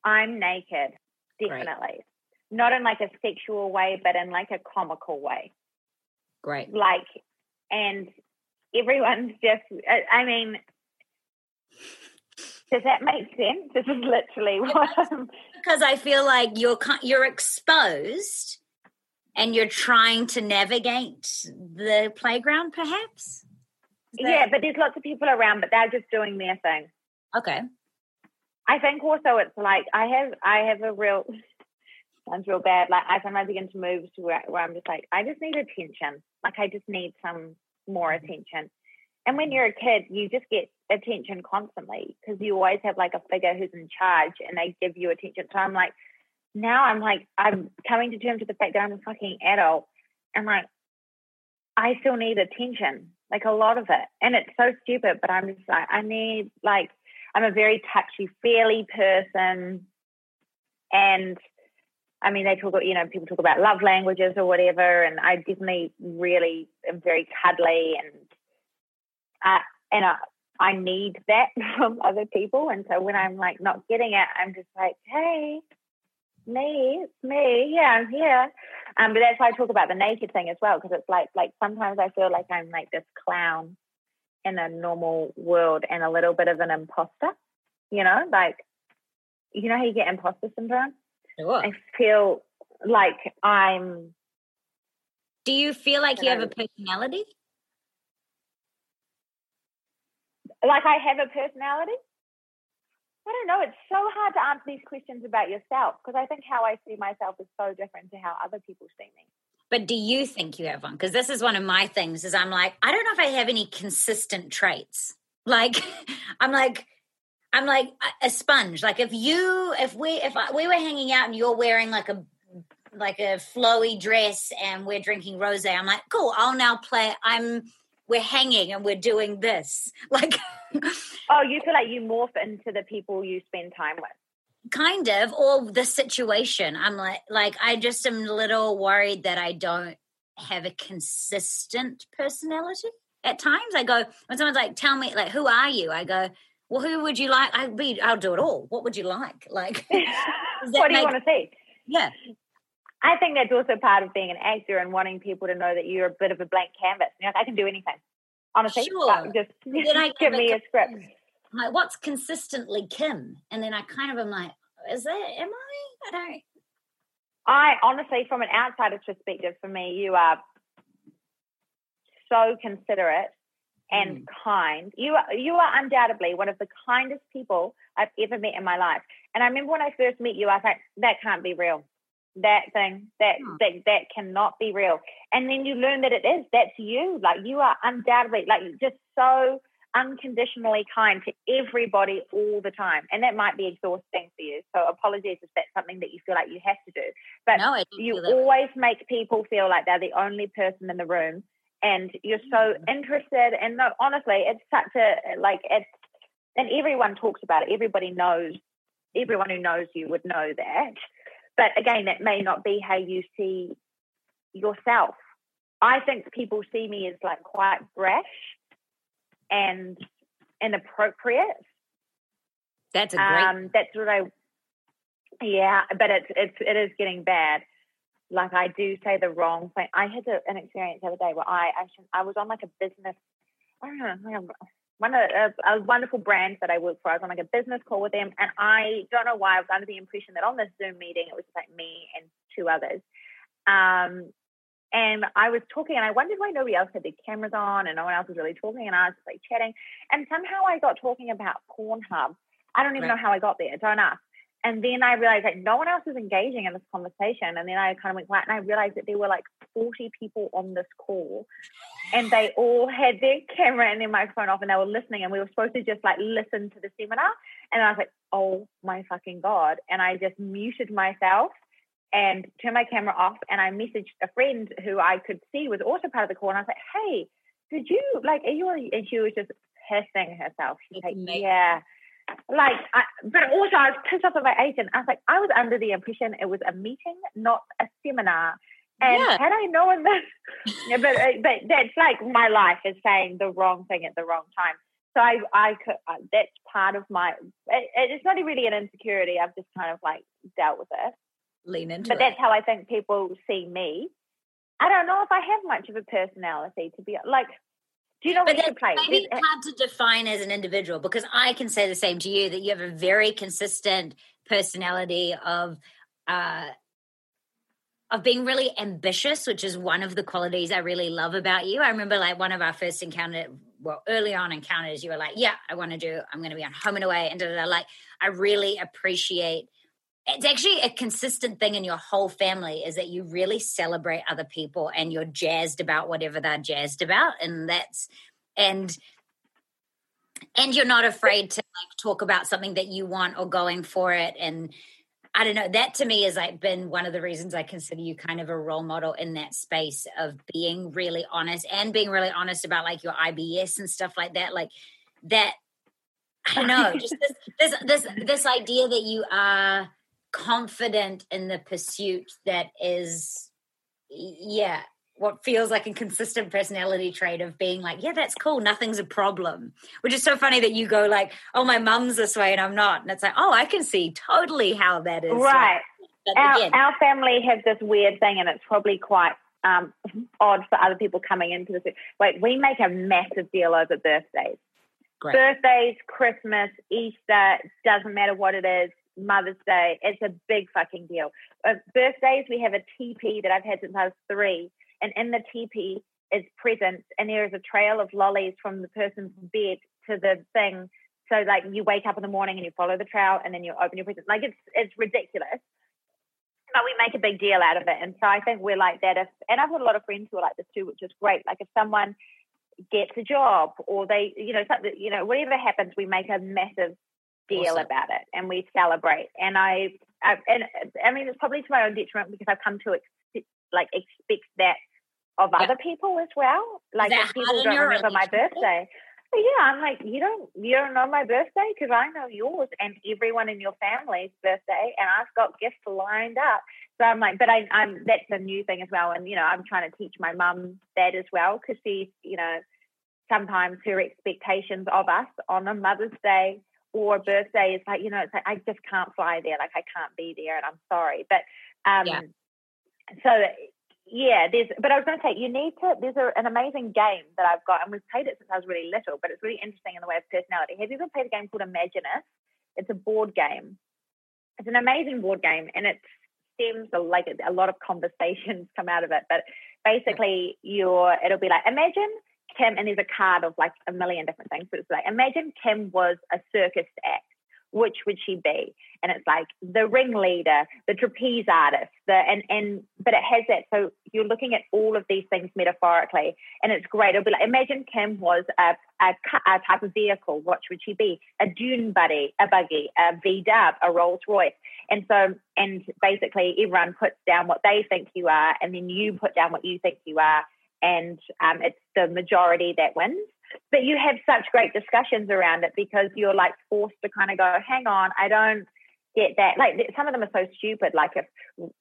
I'm naked, definitely. Not in like a sexual way, but in like a comical way. Great. Like, and everyone's just, I mean, Does that make sense? This is literally what. I'm... Because I feel like you're you're exposed, and you're trying to navigate the playground, perhaps. That... Yeah, but there's lots of people around, but they're just doing their thing. Okay. I think also it's like I have I have a real sounds real bad. Like I sometimes begin to move to where, where I'm just like I just need attention. Like I just need some more mm-hmm. attention. And when you're a kid, you just get attention constantly because you always have like a figure who's in charge and they give you attention. So I'm like, now I'm like, I'm coming to terms with the fact that I'm a fucking adult and like, I still need attention, like a lot of it. And it's so stupid, but I'm just like, I need, like, I'm a very touchy feely person. And I mean, they talk, you know, people talk about love languages or whatever. And I definitely really am very cuddly and, uh, and I, I need that *laughs* from other people. And so when I'm like not getting it, I'm just like, hey, me, it's me, yeah, I'm here. Um, but that's why I talk about the naked thing as well, because it's like like sometimes I feel like I'm like this clown in a normal world and a little bit of an imposter, you know, like you know how you get imposter syndrome? Sure. I feel like I'm Do you feel like you, know, have a personality? Like I have a personality? I don't know. It's so hard to answer these questions about yourself because I think how I see myself is so different to how other people see me. But do you think you have one? Because this is one of my things. Is I'm like I don't know if I have any consistent traits. Like *laughs* I'm like I'm like a sponge. Like if you if we if I, we were hanging out and you're wearing like a like a flowy dress and we're drinking rosé, I'm like cool. I'll now play. I'm we're hanging and we're doing this. *laughs* Like, oh, you feel like you morph into the people you spend time with. Kind of, or the situation. I'm like, like I just am a little worried that I don't have a consistent personality. At times, I go when someone's like, "Tell me, like, who are you?" I go, "Well, who would you like?" I be, I'll do it all. What would you like? *laughs* Like, *laughs* what do make, you want to see? Yeah, I think that's also part of being an actor and wanting people to know that you're a bit of a blank canvas. You're like, I can do anything. Honestly, sure. Uh, just *laughs* give me a script. I'm like, what's consistently Kim? And then I kind of am like, is that, am I? I don't. I honestly, from an outsider's perspective, for me, you are so considerate and mm. kind. You are you are undoubtedly one of the kindest people I've ever met in my life. And I remember when I first met you, I was like, that can't be real that thing that hmm. that that cannot be real and then you learn that it is that's you like you are undoubtedly like just so unconditionally kind to everybody all the time and that might be exhausting for you so apologies if that's something that you feel like you have to do but no, you always make people feel like they're the only person in the room and you're so mm. interested and no honestly it's such a like it's and everyone talks about it everybody knows everyone who knows you would know that but again, that may not be how you see yourself. I think people see me as like quite brash and inappropriate. That's a great. Um, that's what I. Yeah, but it's it's it is getting bad. Like I do say the wrong thing. I had a, an experience the other day where I actually I was on like a business. I don't know one of a, a, wonderful brand that I work for. I was on like a business call with them, and I don't know why I was under the impression that on this Zoom meeting it was just like me and two others. Um, and I was talking, and I wondered why nobody else had their cameras on, and no one else was really talking, and I was just like chatting, and somehow I got talking about Pornhub. I don't even right. know how I got there. Don't ask. And then I realized that no one else was engaging in this conversation. And then I kind of went quiet and I realized that there were like 40 people on this call and they all had their camera and their microphone off and they were listening. And we were supposed to just like listen to the seminar. And I was like, oh my fucking God. And I just muted myself and turned my camera off. And I messaged a friend who I could see was also part of the call. And I was like, hey, did you like, are you, and she was just pissing herself. She's like, yeah like, I, but also I was pissed off at my agent. I was like, I was under the impression it was a meeting, not a seminar. And yeah. had I known this, *laughs* yeah, but uh, but that's like my life is saying the wrong thing at the wrong time. So I I could uh, that's part of my. It, it's not really an insecurity. I've just kind of like dealt with it. Lean into it. but it. that's how I think people see me. I don't know if I have much of a personality to be like Do you know but what you play? Maybe it's hard to define as an individual because I can say the same to you that you have a very consistent personality of uh, of being really ambitious, which is one of the qualities I really love about you. I remember like one of our first encounter, well, early on encounters, you were like, "Yeah, I want to do. I'm going to be on home and away," and da, da, da. like I really appreciate. It's actually a consistent thing in your whole family is that you really celebrate other people and you're jazzed about whatever they're jazzed about, and that's and and you're not afraid to like talk about something that you want or going for it and I don't know. That to me has like been one of the reasons I consider you kind of a role model in that space of being really honest and being really honest about like your IBS and stuff like that. Like that, I don't know, just this this this this idea that you are confident in the pursuit that is, yeah, what feels like a consistent personality trait of being like, yeah, that's cool, nothing's a problem. Which is so funny that you go like, oh, my mum's this way and I'm not, and it's like, oh, I can see totally how that is. Right. Our, again, our family has this weird thing, and it's probably quite um, odd for other people coming into this. Wait, we make a massive deal over birthdays. Great. Birthdays, Christmas, Easter, doesn't matter what it is. Mother's Day, it's a big fucking deal. Uh, birthdays, we have a TP that I've had since I was three and in the teepee is presents, and there is a trail of lollies from the person's bed to the thing. So like you wake up in the morning and you follow the trail, and then you open your present. Like it's it's ridiculous, but we make a big deal out of it. And so I think we're like that. If and I've got a lot of friends who are like this too, which is great. Like if someone gets a job or they, you know, something, you know, whatever happens, we make a massive deal awesome. about it and we celebrate. And I, I, and I mean, it's probably to my own detriment because I've come to ex- like expect that of yeah. other people as well. Like if people don't remember my birthday. But yeah, I'm like, you don't you don't know my birthday because I know yours and everyone in your family's birthday, and I've got gifts lined up. So I'm like, but I, I'm that's a new thing as well, and you know, I'm trying to teach my mum that as well because she's, you know, sometimes her expectations of us on a Mother's Day or birthday is like, you know, it's like I just can't fly there, like I can't be there, and I'm sorry, but um, yeah. so yeah, there's, but I was going to say, you need to, there's a, an amazing game that I've got, and we've played it since I was really little, but it's really interesting in the way of personality. Have you ever played a game called Imagine If? It's a board game. It's an amazing board game, and it stems like a lot of conversations *laughs* come out of it. But basically, you're, it'll be like, imagine Kim, and there's a card of like a million different things. So it's like, imagine Kim was a circus act which would she be? And it's like the ringleader, the trapeze artist, the and and but it has that. So you're looking at all of these things metaphorically, and it's great. It'll be like imagine Kim was a a, a type of vehicle. What would she be? A dune buddy, a buggy, a V Dub, a Rolls Royce. And so, and basically, everyone puts down what they think you are, and then you put down what you think you are, and um, it's the majority that wins but you have such great discussions around it because you're like forced to kind of go, hang on, I don't get that. Like some of them are so stupid. Like if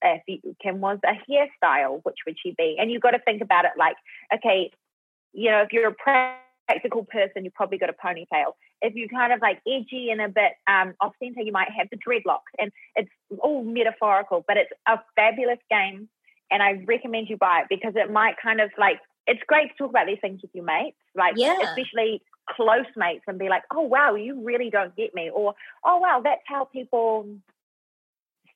if you, Kim was a hairstyle, which would she be? And you've got to think about it like, okay, you know, if you're a practical person, you've probably got a ponytail. If you're kind of like edgy and a bit um, off center, you might have the dreadlocks. And it's all metaphorical, but it's a fabulous game. And I recommend you buy it because it might kind of like it's great to talk about these things with your mates, like yeah. especially close mates, and be like, "Oh wow, you really don't get me," or "Oh wow, that's how people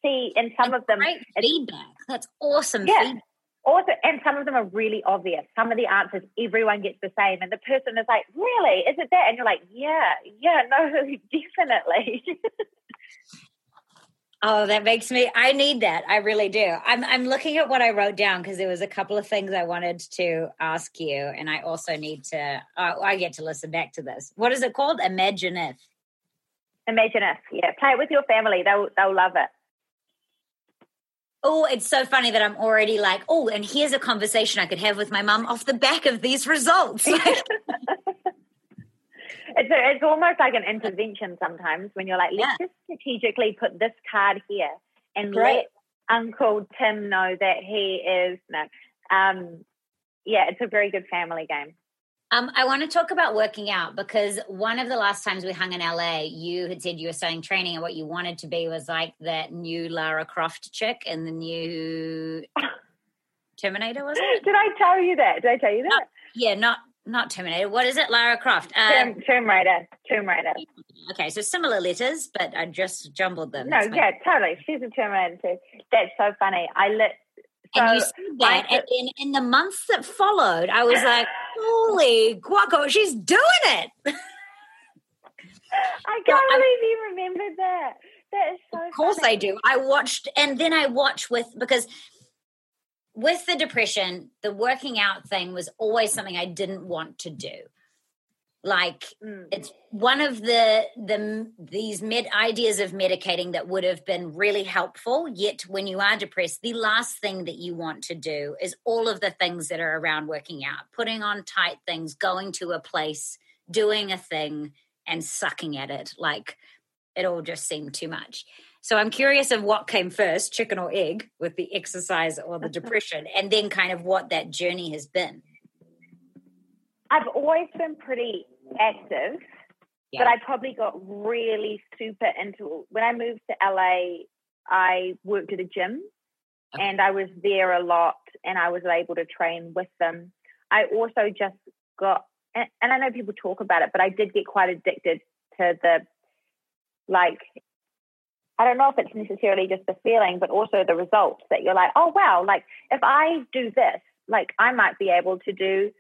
see." And some that's of them, great feedback. That's awesome. Yeah. Feedback. Also, and some of them are really obvious. Some of the answers everyone gets the same, and the person is like, "Really? Is it that?" And you're like, "Yeah, yeah, no, *laughs* definitely." *laughs* Oh, that makes me. I need that. I really do. I'm. I'm looking at what I wrote down because there was a couple of things I wanted to ask you, and I also need to. Uh, I get to listen back to this. What is it called? Imagine if. Imagine if. Yeah, play it with your family. They'll they'll love it. Oh, it's so funny that I'm already like, oh, and here's a conversation I could have with my mum off the back of these results. *laughs* *laughs* it's a, it's almost like an intervention sometimes when you're like, let's yeah. just strategically put this card here and let Uncle Tim know that he is no. Um, yeah, it's a very good family game. Um, I want to talk about working out because one of the last times we hung in LA, you had said you were starting training, and what you wanted to be was like that new Lara Croft chick and the new *laughs* Terminator, was it? Did I tell you that? Did I tell you that? Not, yeah, not not Terminator. What is it? Lara Croft. Uh, Tomb, Tomb Raider. Tomb Raider. Okay, so similar letters, but I just jumbled them. No, yeah, totally. She's a Raider too. That's so funny. I lit. So and you said that, I, and in, in the months that followed, I was like, *laughs* "Holy guaco, she's doing it!" *laughs* I can't so believe you remembered that. That is so. Of course, funny. I do. I watched, and then I watched with because with the depression, the working out thing was always something I didn't want to do. Like mm. it's one of the the these med ideas of medicating that would have been really helpful. Yet when you are depressed, the last thing that you want to do is all of the things that are around working out, putting on tight things, going to a place, doing a thing, and sucking at it. Like it all just seemed too much. So I'm curious of what came first, chicken or egg, with the exercise or the *laughs* depression, and then kind of what that journey has been. I've always been pretty active, yeah. but I probably got really super into when I moved to LA. I worked at a gym okay. and I was there a lot and I was able to train with them. I also just got, and, and I know people talk about it, but I did get quite addicted to the like I don't know if it's necessarily just the feeling, but also the results that you're like, oh, wow, like if I do this, like I might be able to do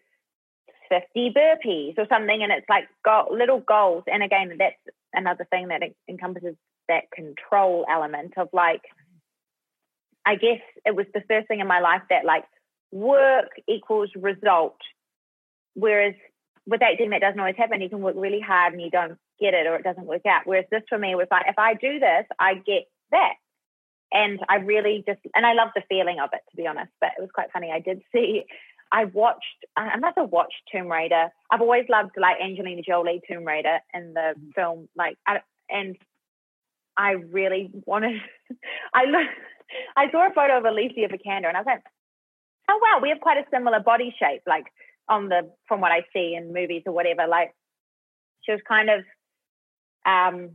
50 burpees or something. And it's like got little goals. And again, that's another thing that encompasses that control element of like, I guess it was the first thing in my life that like work equals result. Whereas with acting, that doesn't always happen. You can work really hard and you don't get it or it doesn't work out. Whereas this for me was like, if I do this, I get that. And I really just, and I love the feeling of it, to be honest. But it was quite funny. I did *laughs* see, I watched, I must have watched Tomb Raider. I've always loved like Angelina Jolie Tomb Raider in the mm-hmm. film, like, I, and I really wanted, *laughs* I looked, I saw a photo of Alicia Vikander and I was like, oh wow, we have quite a similar body shape, like on the, from what I see in movies or whatever. Like, she was kind of um,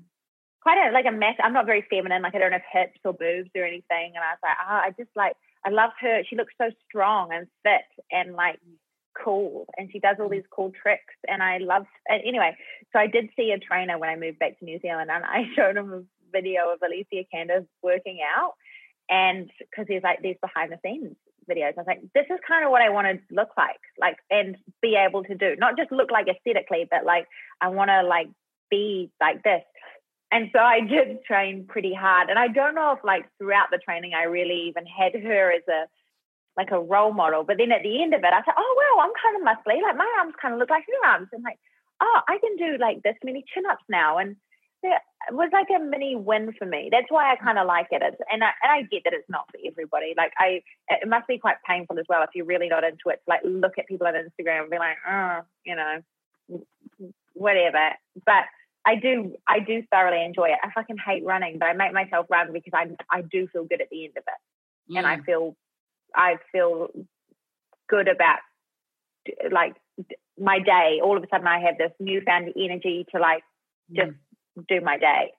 quite a like a mess. I'm not very feminine. Like I don't have hips or boobs or anything. And I was like, ah, oh, I just like I love her. She looks so strong and fit and like cool, and she does all these cool tricks. And I love. And anyway, so I did see a trainer when I moved back to New Zealand, and I *laughs* showed him a video of Alicia Vikander working out, and because he's like these behind the scenes videos. I was like, this is kind of what I want to look like, like, and be able to do, not just look like aesthetically, but like I want to like be like this. And so I *laughs* did train pretty hard. And I don't know if like throughout the training I really even had her as a like a role model. But then at the end of it, I said, Oh wow, I'm kind of muscly. Like my arms kind of look like her arms. And like, oh, I can do like this many chin ups now. And it was like a mini win for me. That's why I kind of like it. It's, and I and I get that it's not for everybody. Like I, it must be quite painful as well if you're really not into it. To like look at people on Instagram and be like, oh, you know, whatever. But I do I do thoroughly enjoy it. I fucking hate running, but I make myself run because I I do feel good at the end of it, mm. and I mm. feel I feel good about like my day. All of a sudden, I have this newfound energy to like just mm. Do my day.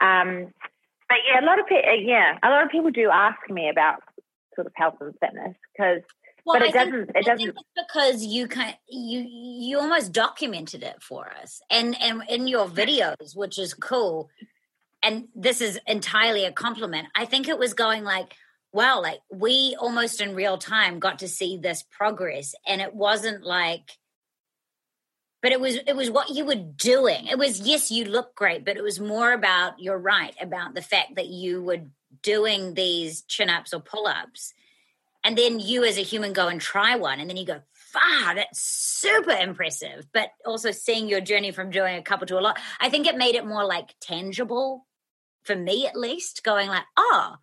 Um, but yeah, a lot of people yeah a lot of people do ask me about sort of health and fitness because well, but it I doesn't. Think, it doesn't. because you kind you you almost documented it for us, and and in your videos, which is cool. And this is entirely a compliment. I think it was going like, wow, like we almost in real time got to see this progress, and it wasn't like but it was it was what you were doing. It was yes you look great but it was more about you're right about the fact that you were doing these chin-ups or pull-ups. And then you as a human go and try one and then you go wow that's super impressive. But also seeing your journey from doing a couple to a lot i think it made it more like tangible for me at least going like oh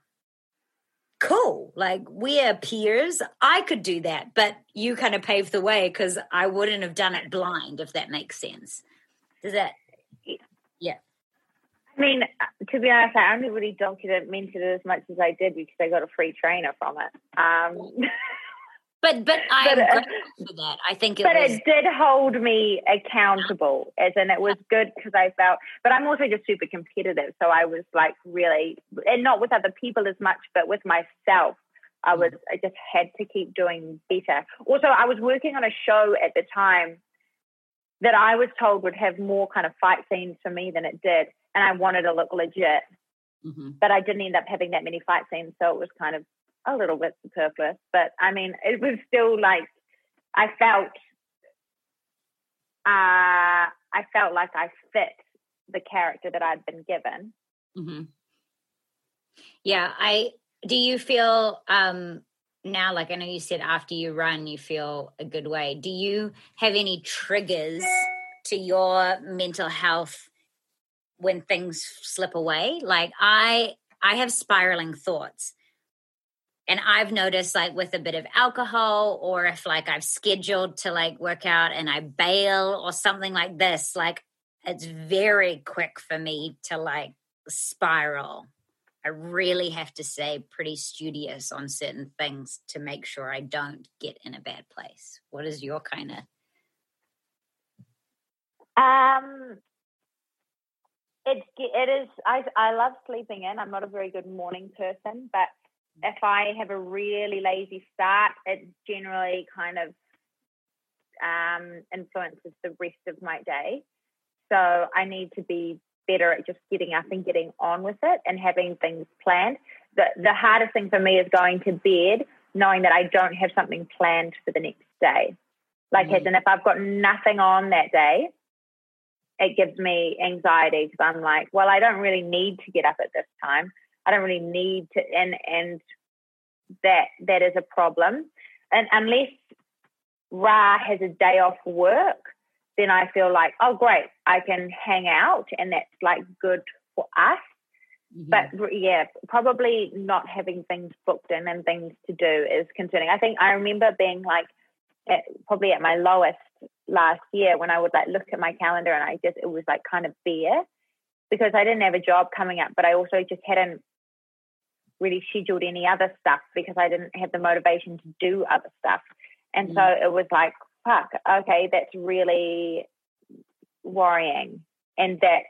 cool. Like we're peers. I could do that but you kind of paved the way because i wouldn't have done it blind if that makes sense. Does that yeah. I mean, to be honest, I only really documented it as much as I did because I got a free trainer from it. Um, *laughs* but but I'm but, for that. I think it but was... it did hold me accountable, as in it was good because I felt. But I'm also just super competitive, so I was like really, and not with other people as much, but with myself. I was I just had to keep doing better. Also, I was working on a show at the time that I was told would have more kind of fight scenes for me than it did, and I wanted to look legit. Mm-hmm. But I didn't end up having that many fight scenes, so it was kind of a little bit superfluous. But I mean, it was still like I felt uh, I felt like I fit the character that I'd been given. Mm-hmm. Yeah, I do. You feel um, now, like I know you said after you run, you feel a good way. Do you have any triggers to your mental health when things slip away? Like I, I have spiraling thoughts and i've noticed like with a bit of alcohol or if like i've scheduled to like work out and i bail or something like this like it's very quick for me to like spiral. I really have to stay pretty studious on certain things to make sure i don't get in a bad place. What is your kind of um it, it is I, I love sleeping in. I'm not a very good morning person but if I have a really lazy start, it generally kind of um, influences the rest of my day. So I need to be better at just getting up and getting on with it and having things planned. The the hardest thing for me is going to bed knowing that I don't have something planned for the next day. Like, mm-hmm. as in, if I've got nothing on that day, it gives me anxiety because I'm like, well, I don't really need to get up at this time. I don't really need to, and and that that is a problem. And unless Ra has a day off work, then I feel like, oh great, I can hang out, and that's like good for us. Mm-hmm. But yeah, probably not having things booked in and things to do is concerning. I think I remember being like, at, probably at my lowest last year when I would like look at my calendar and I just it was like kind of bare because I didn't have a job coming up, but I also just hadn't really scheduled any other stuff because I didn't have the motivation to do other stuff. And mm. so it was like, fuck, okay, that's really worrying. And that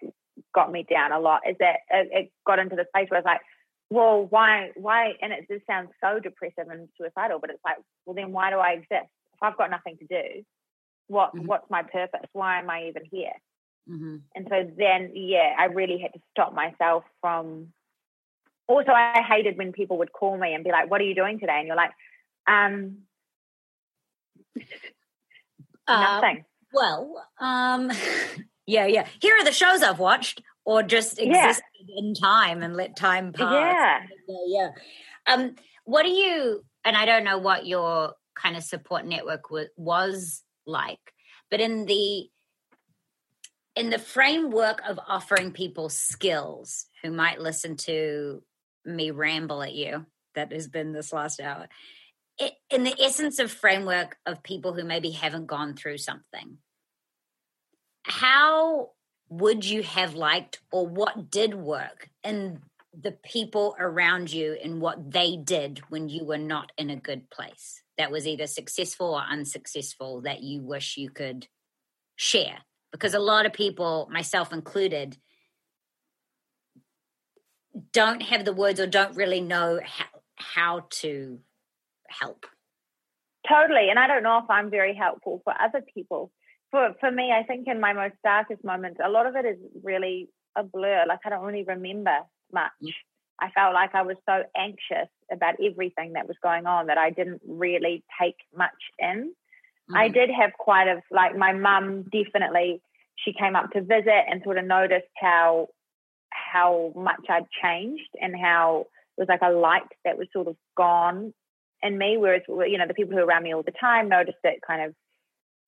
got me down a lot is that it got into this place where I was like, well, why, why, and it just sounds so depressive and suicidal, but it's like, well, then why do I exist? If I've got nothing to do, what, mm-hmm. what's my purpose? Why am I even here? Mm-hmm. And so then, yeah, I really had to stop myself from also I hated when people would call me and be like, "What are you doing today?" And you're like, um, *laughs* uh, nothing. well, um, *laughs* yeah, yeah. Here are the shows I've watched, or just existed yeah. in time and let time pass. Yeah, yeah, yeah. Um, what do you? And I don't know what your kind of support network w- was like, but in the in the framework of offering people skills who might listen to me ramble at you that has been this last hour. It, in the essence of framework of people who maybe haven't gone through something how would you have liked or what did work in the people around you and what they did when you were not in a good place that was either successful or unsuccessful that you wish you could share? Because a lot of people myself included don't have the words or don't really know how, how to help. Totally. And I don't know if I'm very helpful for other people. For for me, I think in my most darkest moments, a lot of it is really a blur. Like I don't really remember much. Mm. I felt like I was so anxious about everything that was going on that I didn't really take much in. Mm. I did have quite a like my mum definitely she came up to visit and sort of noticed how how much I'd changed and how it was like a light that was sort of gone in me. Whereas, you know, the people who were around me all the time noticed it kind of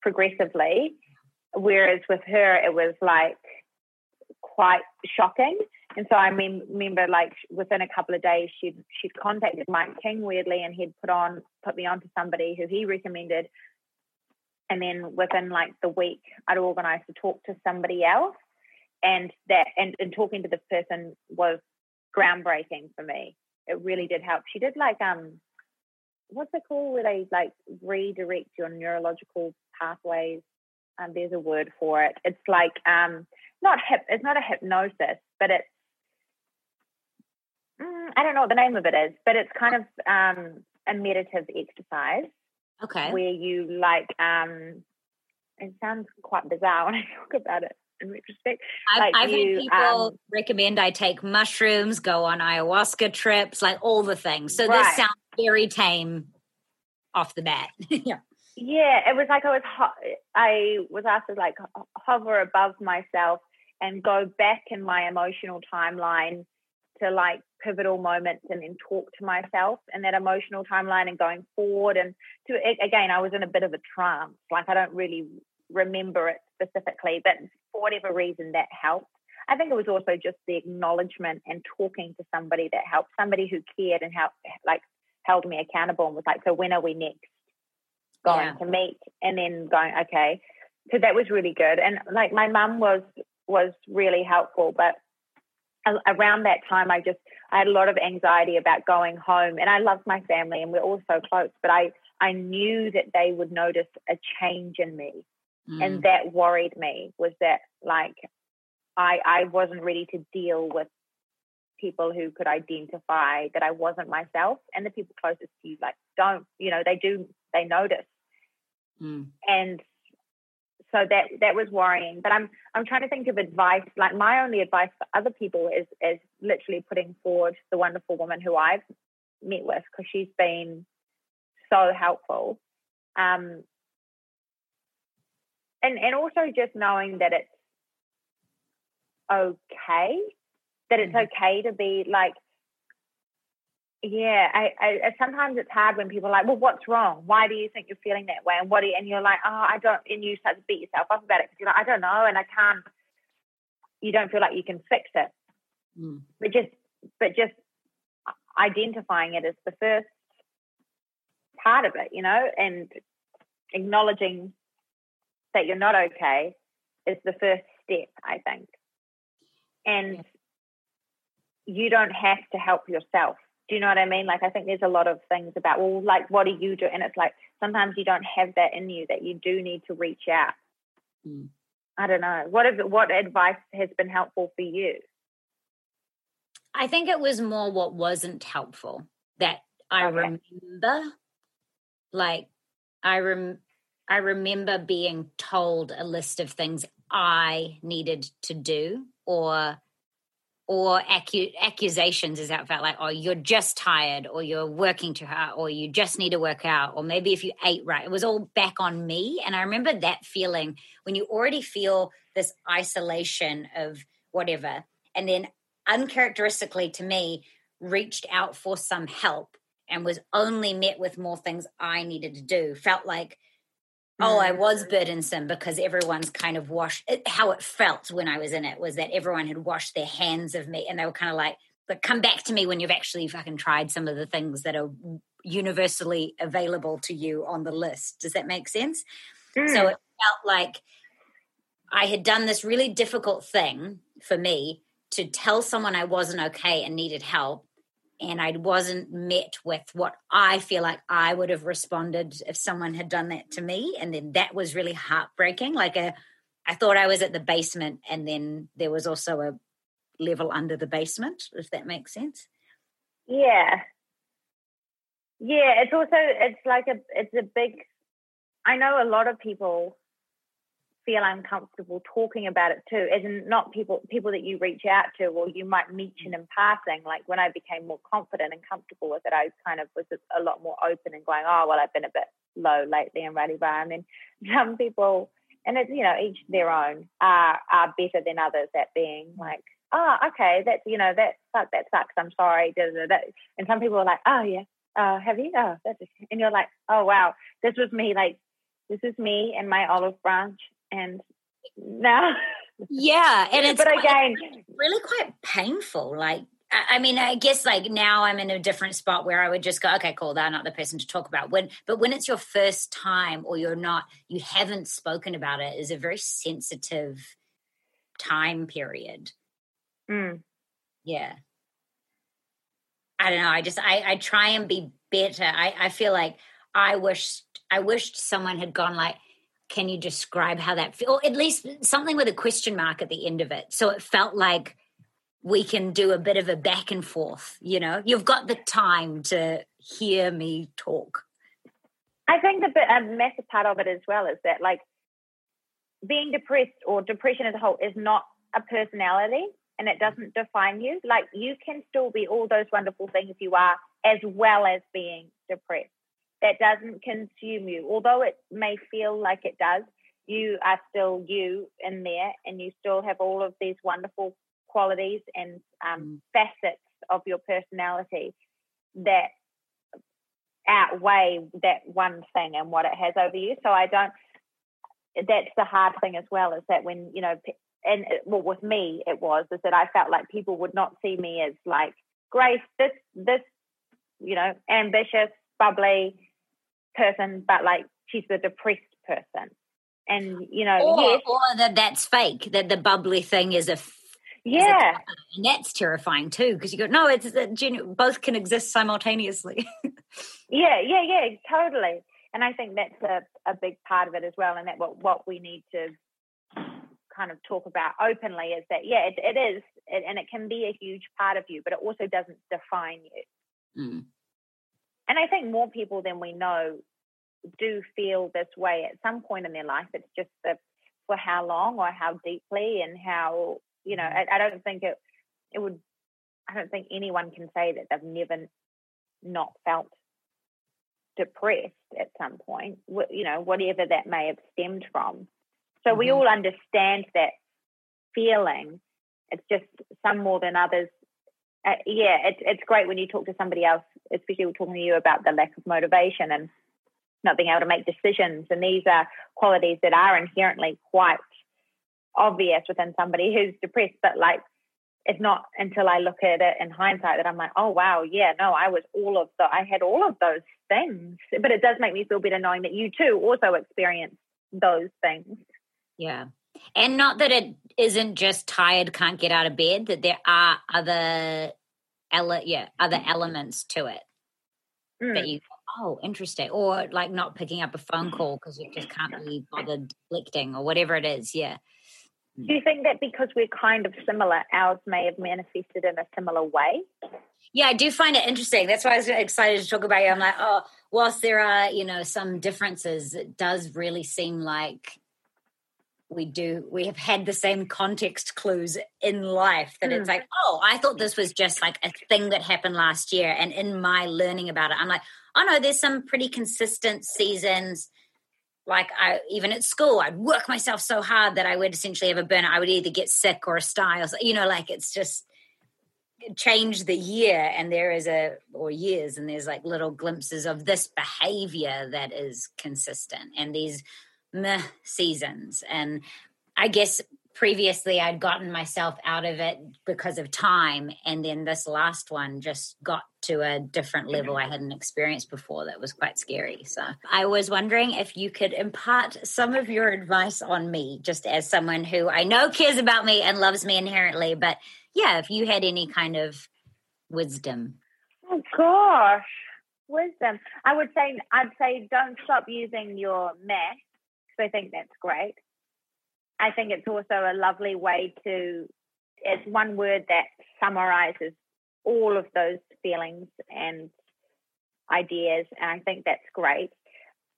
progressively. Whereas with her, it was like quite shocking. And so I remember, like within a couple of days, she'd she'd contacted Mike King weirdly, and he'd put on put me on to somebody who he recommended. And then within like the week, I'd organised to talk to somebody else and that and, and talking to this person was groundbreaking for me. It really did help. She did like um what's it called where they like redirect your neurological pathways. Um, there's a word for it. It's like um not hip it's not a hypnosis, but it's mm, I don't know what the name of it is, but it's kind of um, a meditative exercise. Okay. Where you like, um, it sounds quite bizarre when I *laughs* talk about it in retrospect. I've, like I've you, had people um, recommend I take mushrooms, go on ayahuasca trips, like all the things. So Right. this sounds very tame off the bat. *laughs* yeah. Yeah, it was like I was ho- I was asked to like hover above myself and go back in my emotional timeline to like pivotal moments and then talk to myself in that emotional timeline and going forward and to again I was in a bit of a trance like I don't really remember it specifically but for whatever reason that helped. I think it was also just the acknowledgement and talking to somebody that helped somebody who cared and helped like held me accountable and was like so when are we next going Yeah. to meet? And then going okay. So that was really good. And like my mum was was really helpful but around that time i just i had a lot of anxiety about going home and i love my family and we're all so close but i i knew that they would notice a change in me Mm. and that worried me was that like i i wasn't ready to deal with people who could identify that i wasn't myself and the people closest to you like don't you know they do they notice Mm. and so that that was worrying but i'm i'm trying to think of advice like my only advice for other people is is literally putting forward the wonderful woman who i've met with because she's been so helpful um and and also just knowing that it's okay that it's Mhm. okay to be like yeah, I, I sometimes it's hard when people are like, well, what's wrong? Why do you think you're feeling that way? And what? Do you, and you're like, oh, I don't. And you start to beat yourself up about it because you're like, I don't know, and I can't. You don't feel like you can fix it, Mm. but just, but just identifying it as the first part of it, you know, and acknowledging that you're not okay is the first step, I think. And you don't have to help yourself. Do you know what I mean? Like, I think there's a lot of things about, well, like, what do you do? And it's like sometimes you don't have that in you that you do need to reach out. Mm. I don't know. What if, what advice has been helpful for you? I think it was more what wasn't helpful that I Okay. remember. Like I rem I remember being told a list of things I needed to do or or accu- accusations as that felt like oh you're just tired or you're working too hard or you just need to work out or maybe if you ate right it was all back on me. And i remember that feeling when you already feel this isolation of whatever. And then uncharacteristically to me reached out for some help and was only met with more things i needed to do. Felt like oh i was burdensome because everyone's kind of washed it, how it felt when i was in it was that everyone had washed their hands of me and they were kind of like but come back to me when you've actually fucking tried some of the things that are universally available to you on the list does that make sense so Mm. it felt like I had done this really difficult thing for me to tell someone I wasn't okay and needed help. And I wasn't met with what I feel like I would have responded if someone had done that to me. And then that was really heartbreaking. Like a, I thought I was at the basement, and then there was also a level under the basement, if that makes sense. Yeah. Yeah, it's also it's like a it's a big I know a lot of people feel uncomfortable talking about it too, as in not people people that you reach out to or you might mention in passing. Like when I became more confident and comfortable with it, I kind of was a lot more open and going, Oh, well I've been a bit low lately and rah rah and then *laughs* some people and it's you know, each their own are are better than others at being like oh, okay, that's you know that suck, that sucks. I'm sorry. And some people are like, oh yeah, uh, have you? Oh, that's and you're like, oh wow, this was me. Like this is me and my olive branch, and now, *laughs* Yeah. And it's but quite- again, really quite painful. Like, I I mean, I guess like now I'm in a different spot where I would just go, okay, cool, they're not the person to talk about. When, but when it's your first time or you're not, you haven't spoken about it, is a very sensitive time period. mm, Yeah. I don't know. I just, I, I try and be better. I, I feel like I wished, I wished someone had gone like, can you describe how that feel? Or at least something with a question mark at the end of it. So it felt like we can do a bit of a back and forth. You know, you've got the time to hear me talk. I think the a massive part of it as well is that like being depressed or depression as a whole is not a personality and it doesn't define you. Like you can still be all those wonderful things you are as well as being depressed. That doesn't consume you. Although it may feel like it does, you are still you in there and you still have all of these wonderful qualities and um, mm. facets of your personality that outweigh that one thing and what it has over you. So I don't. That's the hard thing as well is that when you know, and well, with me it was is that I felt like people would not see me as like Grace, this this you know, ambitious, bubbly person, but like she's the depressed person. And you know, or, yes, or that that's fake. That the bubbly thing is a yeah, and that's terrifying too because you go, no, it's a genu- both can exist simultaneously. *laughs* yeah, yeah, yeah, totally. And I think that's a, a big part of it as well. And that what what we need to kind of talk about openly is that yeah, it, it is, it, and it can be a huge part of you, but it also doesn't define you. Mm. And I think more people than we know do feel this way at some point in their life. It's just the for how long or how deeply and how you know, I, I don't think it it would. I don't think anyone can say that they've never not felt depressed at some point. You know, whatever that may have stemmed from. So mm-hmm. we all understand that feeling. It's just some more than others. Uh, yeah, it's it's great when you talk to somebody else, especially talking to you about the lack of motivation and not being able to make decisions. And these are qualities that are inherently quite obvious within somebody who's depressed, but like it's not until I look at it in hindsight that I'm like, oh wow, yeah, no, I was all of the, I had all of those things. But it does make me feel better knowing that you too also experience those things. Yeah. And not that it isn't just tired, can't get out of bed, that there are other ele- yeah, other mm. elements to it. Mm. That you oh, interesting. Or like not picking up a phone mm. call because you just can't be bothered deflecting or whatever it is. Yeah. Do mm. you think that because we're kind of similar, ours may have manifested in a similar way? Yeah, I do find it interesting. That's why I was excited to talk about you. I'm like, oh, whilst there are, you know, some differences, it does really seem like we do we have had the same context clues in life that mm. it's hmm. like oh i thought this was just like a thing that happened last year and in my learning about it i'm like oh no there's some pretty consistent seasons like I even at school, I'd work myself so hard that I would essentially have a burnout. I would either get sick or a style, you know, like it's just change the year and there is a or years and there's like little glimpses of this behavior that is consistent and these meh seasons and i guess previously I'd gotten myself out of it because of time. And then this last one just got to a different level I hadn't experienced before that was quite scary. So I was wondering if you could impart some of your advice on me, just as someone who I know cares about me and loves me inherently. But yeah, if you had any kind of wisdom. Oh, gosh. Wisdom. I would say, I'd say don't stop using your math I think that's great I think it's also a lovely way to, it's one word that summarizes all of those feelings and ideas. And I think that's great.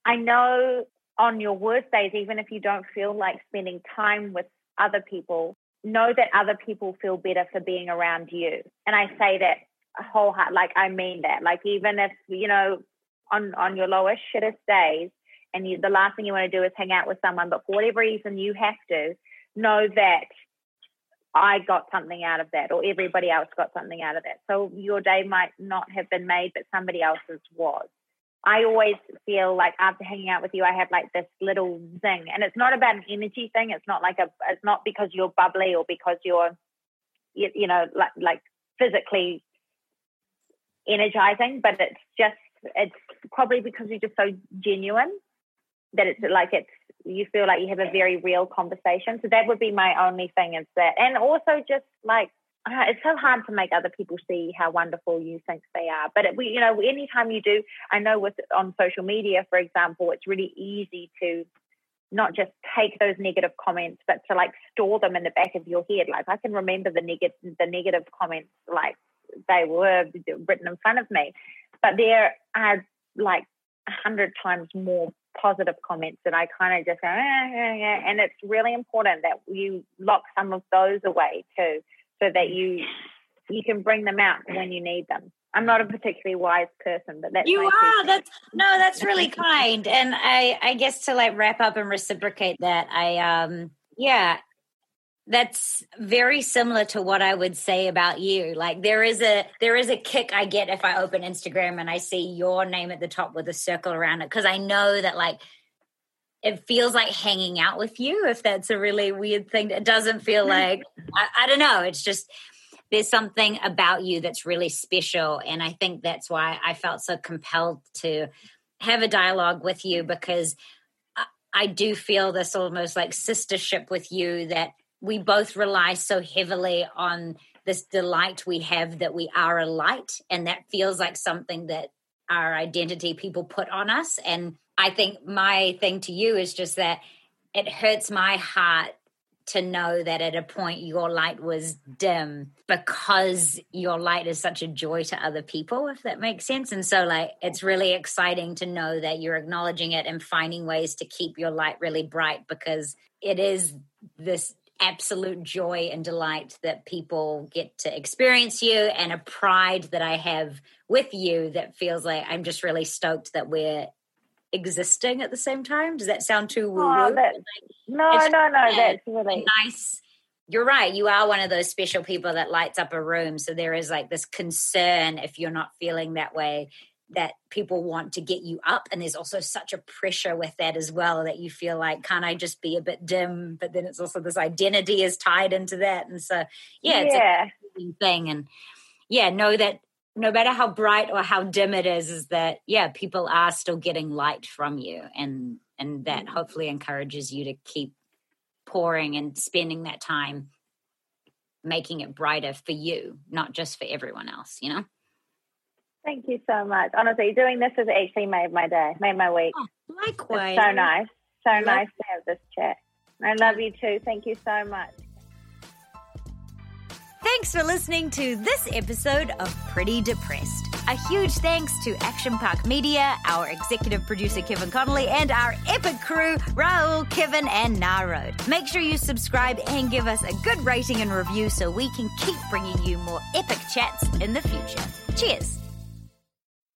I know on your worst days, even if you don't feel like spending time with other people, know that other people feel better for being around you. And I say that wholeheartedly, like I mean that. Like even if, you know, on, on your lowest, shittest days, and you, the last thing you want to do is hang out with someone, but for whatever reason you have to, know that I got something out of that, or everybody else got something out of that. So your day might not have been made, but somebody else's was. I always feel like after hanging out with you, I have like this little zing, and it's not about an energy thing. It's not like a. It's not because you're bubbly or because you're, you, you know, like like physically energizing, but it's just it's probably because you're just so genuine that it's like it's you feel like you have a very real conversation. So that would be my only thing is that, and also just like uh, it's so hard to make other people see how wonderful you think they are. But it, we, you know, anytime you do, I know with on social media, for example, it's really easy to not just take those negative comments, but to like store them in the back of your head. Like I can remember the negative the negative comments like they were written in front of me, but there are like a hundred times more positive comments that I kind of just go, eh, and it's really important that you lock some of those away too, so that you you can bring them out when you need them. I'm not a particularly wise person, but that's you are. That's no, that's really kind. And I, I guess to like wrap up and reciprocate that, I, um, yeah, that's very similar to what I would say about you. Like there is a there is a kick I get if I open Instagram and I see your name at the top with a circle around it because I know that like it feels like hanging out with you. If that's a really weird thing, it doesn't feel mm-hmm. like I, I don't know. It's just there's something about you that's really special. And I think that's why I felt so compelled to have a dialogue with you because I, I do feel this almost like sistership with you that we both rely so heavily on this delight we have that we are a light. And that feels like something that our identity people put on us. And I think my thing to you is just that it hurts my heart to know that at a point your light was dim because your light is such a joy to other people, if that makes sense. And so, like, it's really exciting to know that you're acknowledging it and finding ways to keep your light really bright because it is this absolute joy and delight that people get to experience you and a pride that I have with you that feels like I'm just really stoked that we're existing at the same time. Does that sound too woo oh, that, No, no, no. That's really nice. You're right. You are one of those special people that lights up a room. So there is like this concern if you're not feeling that way that people want to get you up and there's also such a pressure with that as well that you feel like can't i just be a bit dim but then it's also this identity is tied into that and so yeah it's yeah. a thing and yeah know that no matter how bright or how dim it is is that yeah people are still getting light from you and and that mm-hmm. hopefully encourages you to keep pouring and spending that time making it brighter for you not just for everyone else you know thank you so much honestly doing this has actually made my day made my week oh, likewise it's so nice so nice to have this chat i love you too thank you so much Thanks for listening to this episode of Pretty Depressed. A huge thanks to Action Park Media, our executive producer Kevin Connolly, and our epic crew, Raul, Kevin, and Narod. Make sure you subscribe and give us a good rating and review so we can keep bringing you more epic chats in the future. Cheers!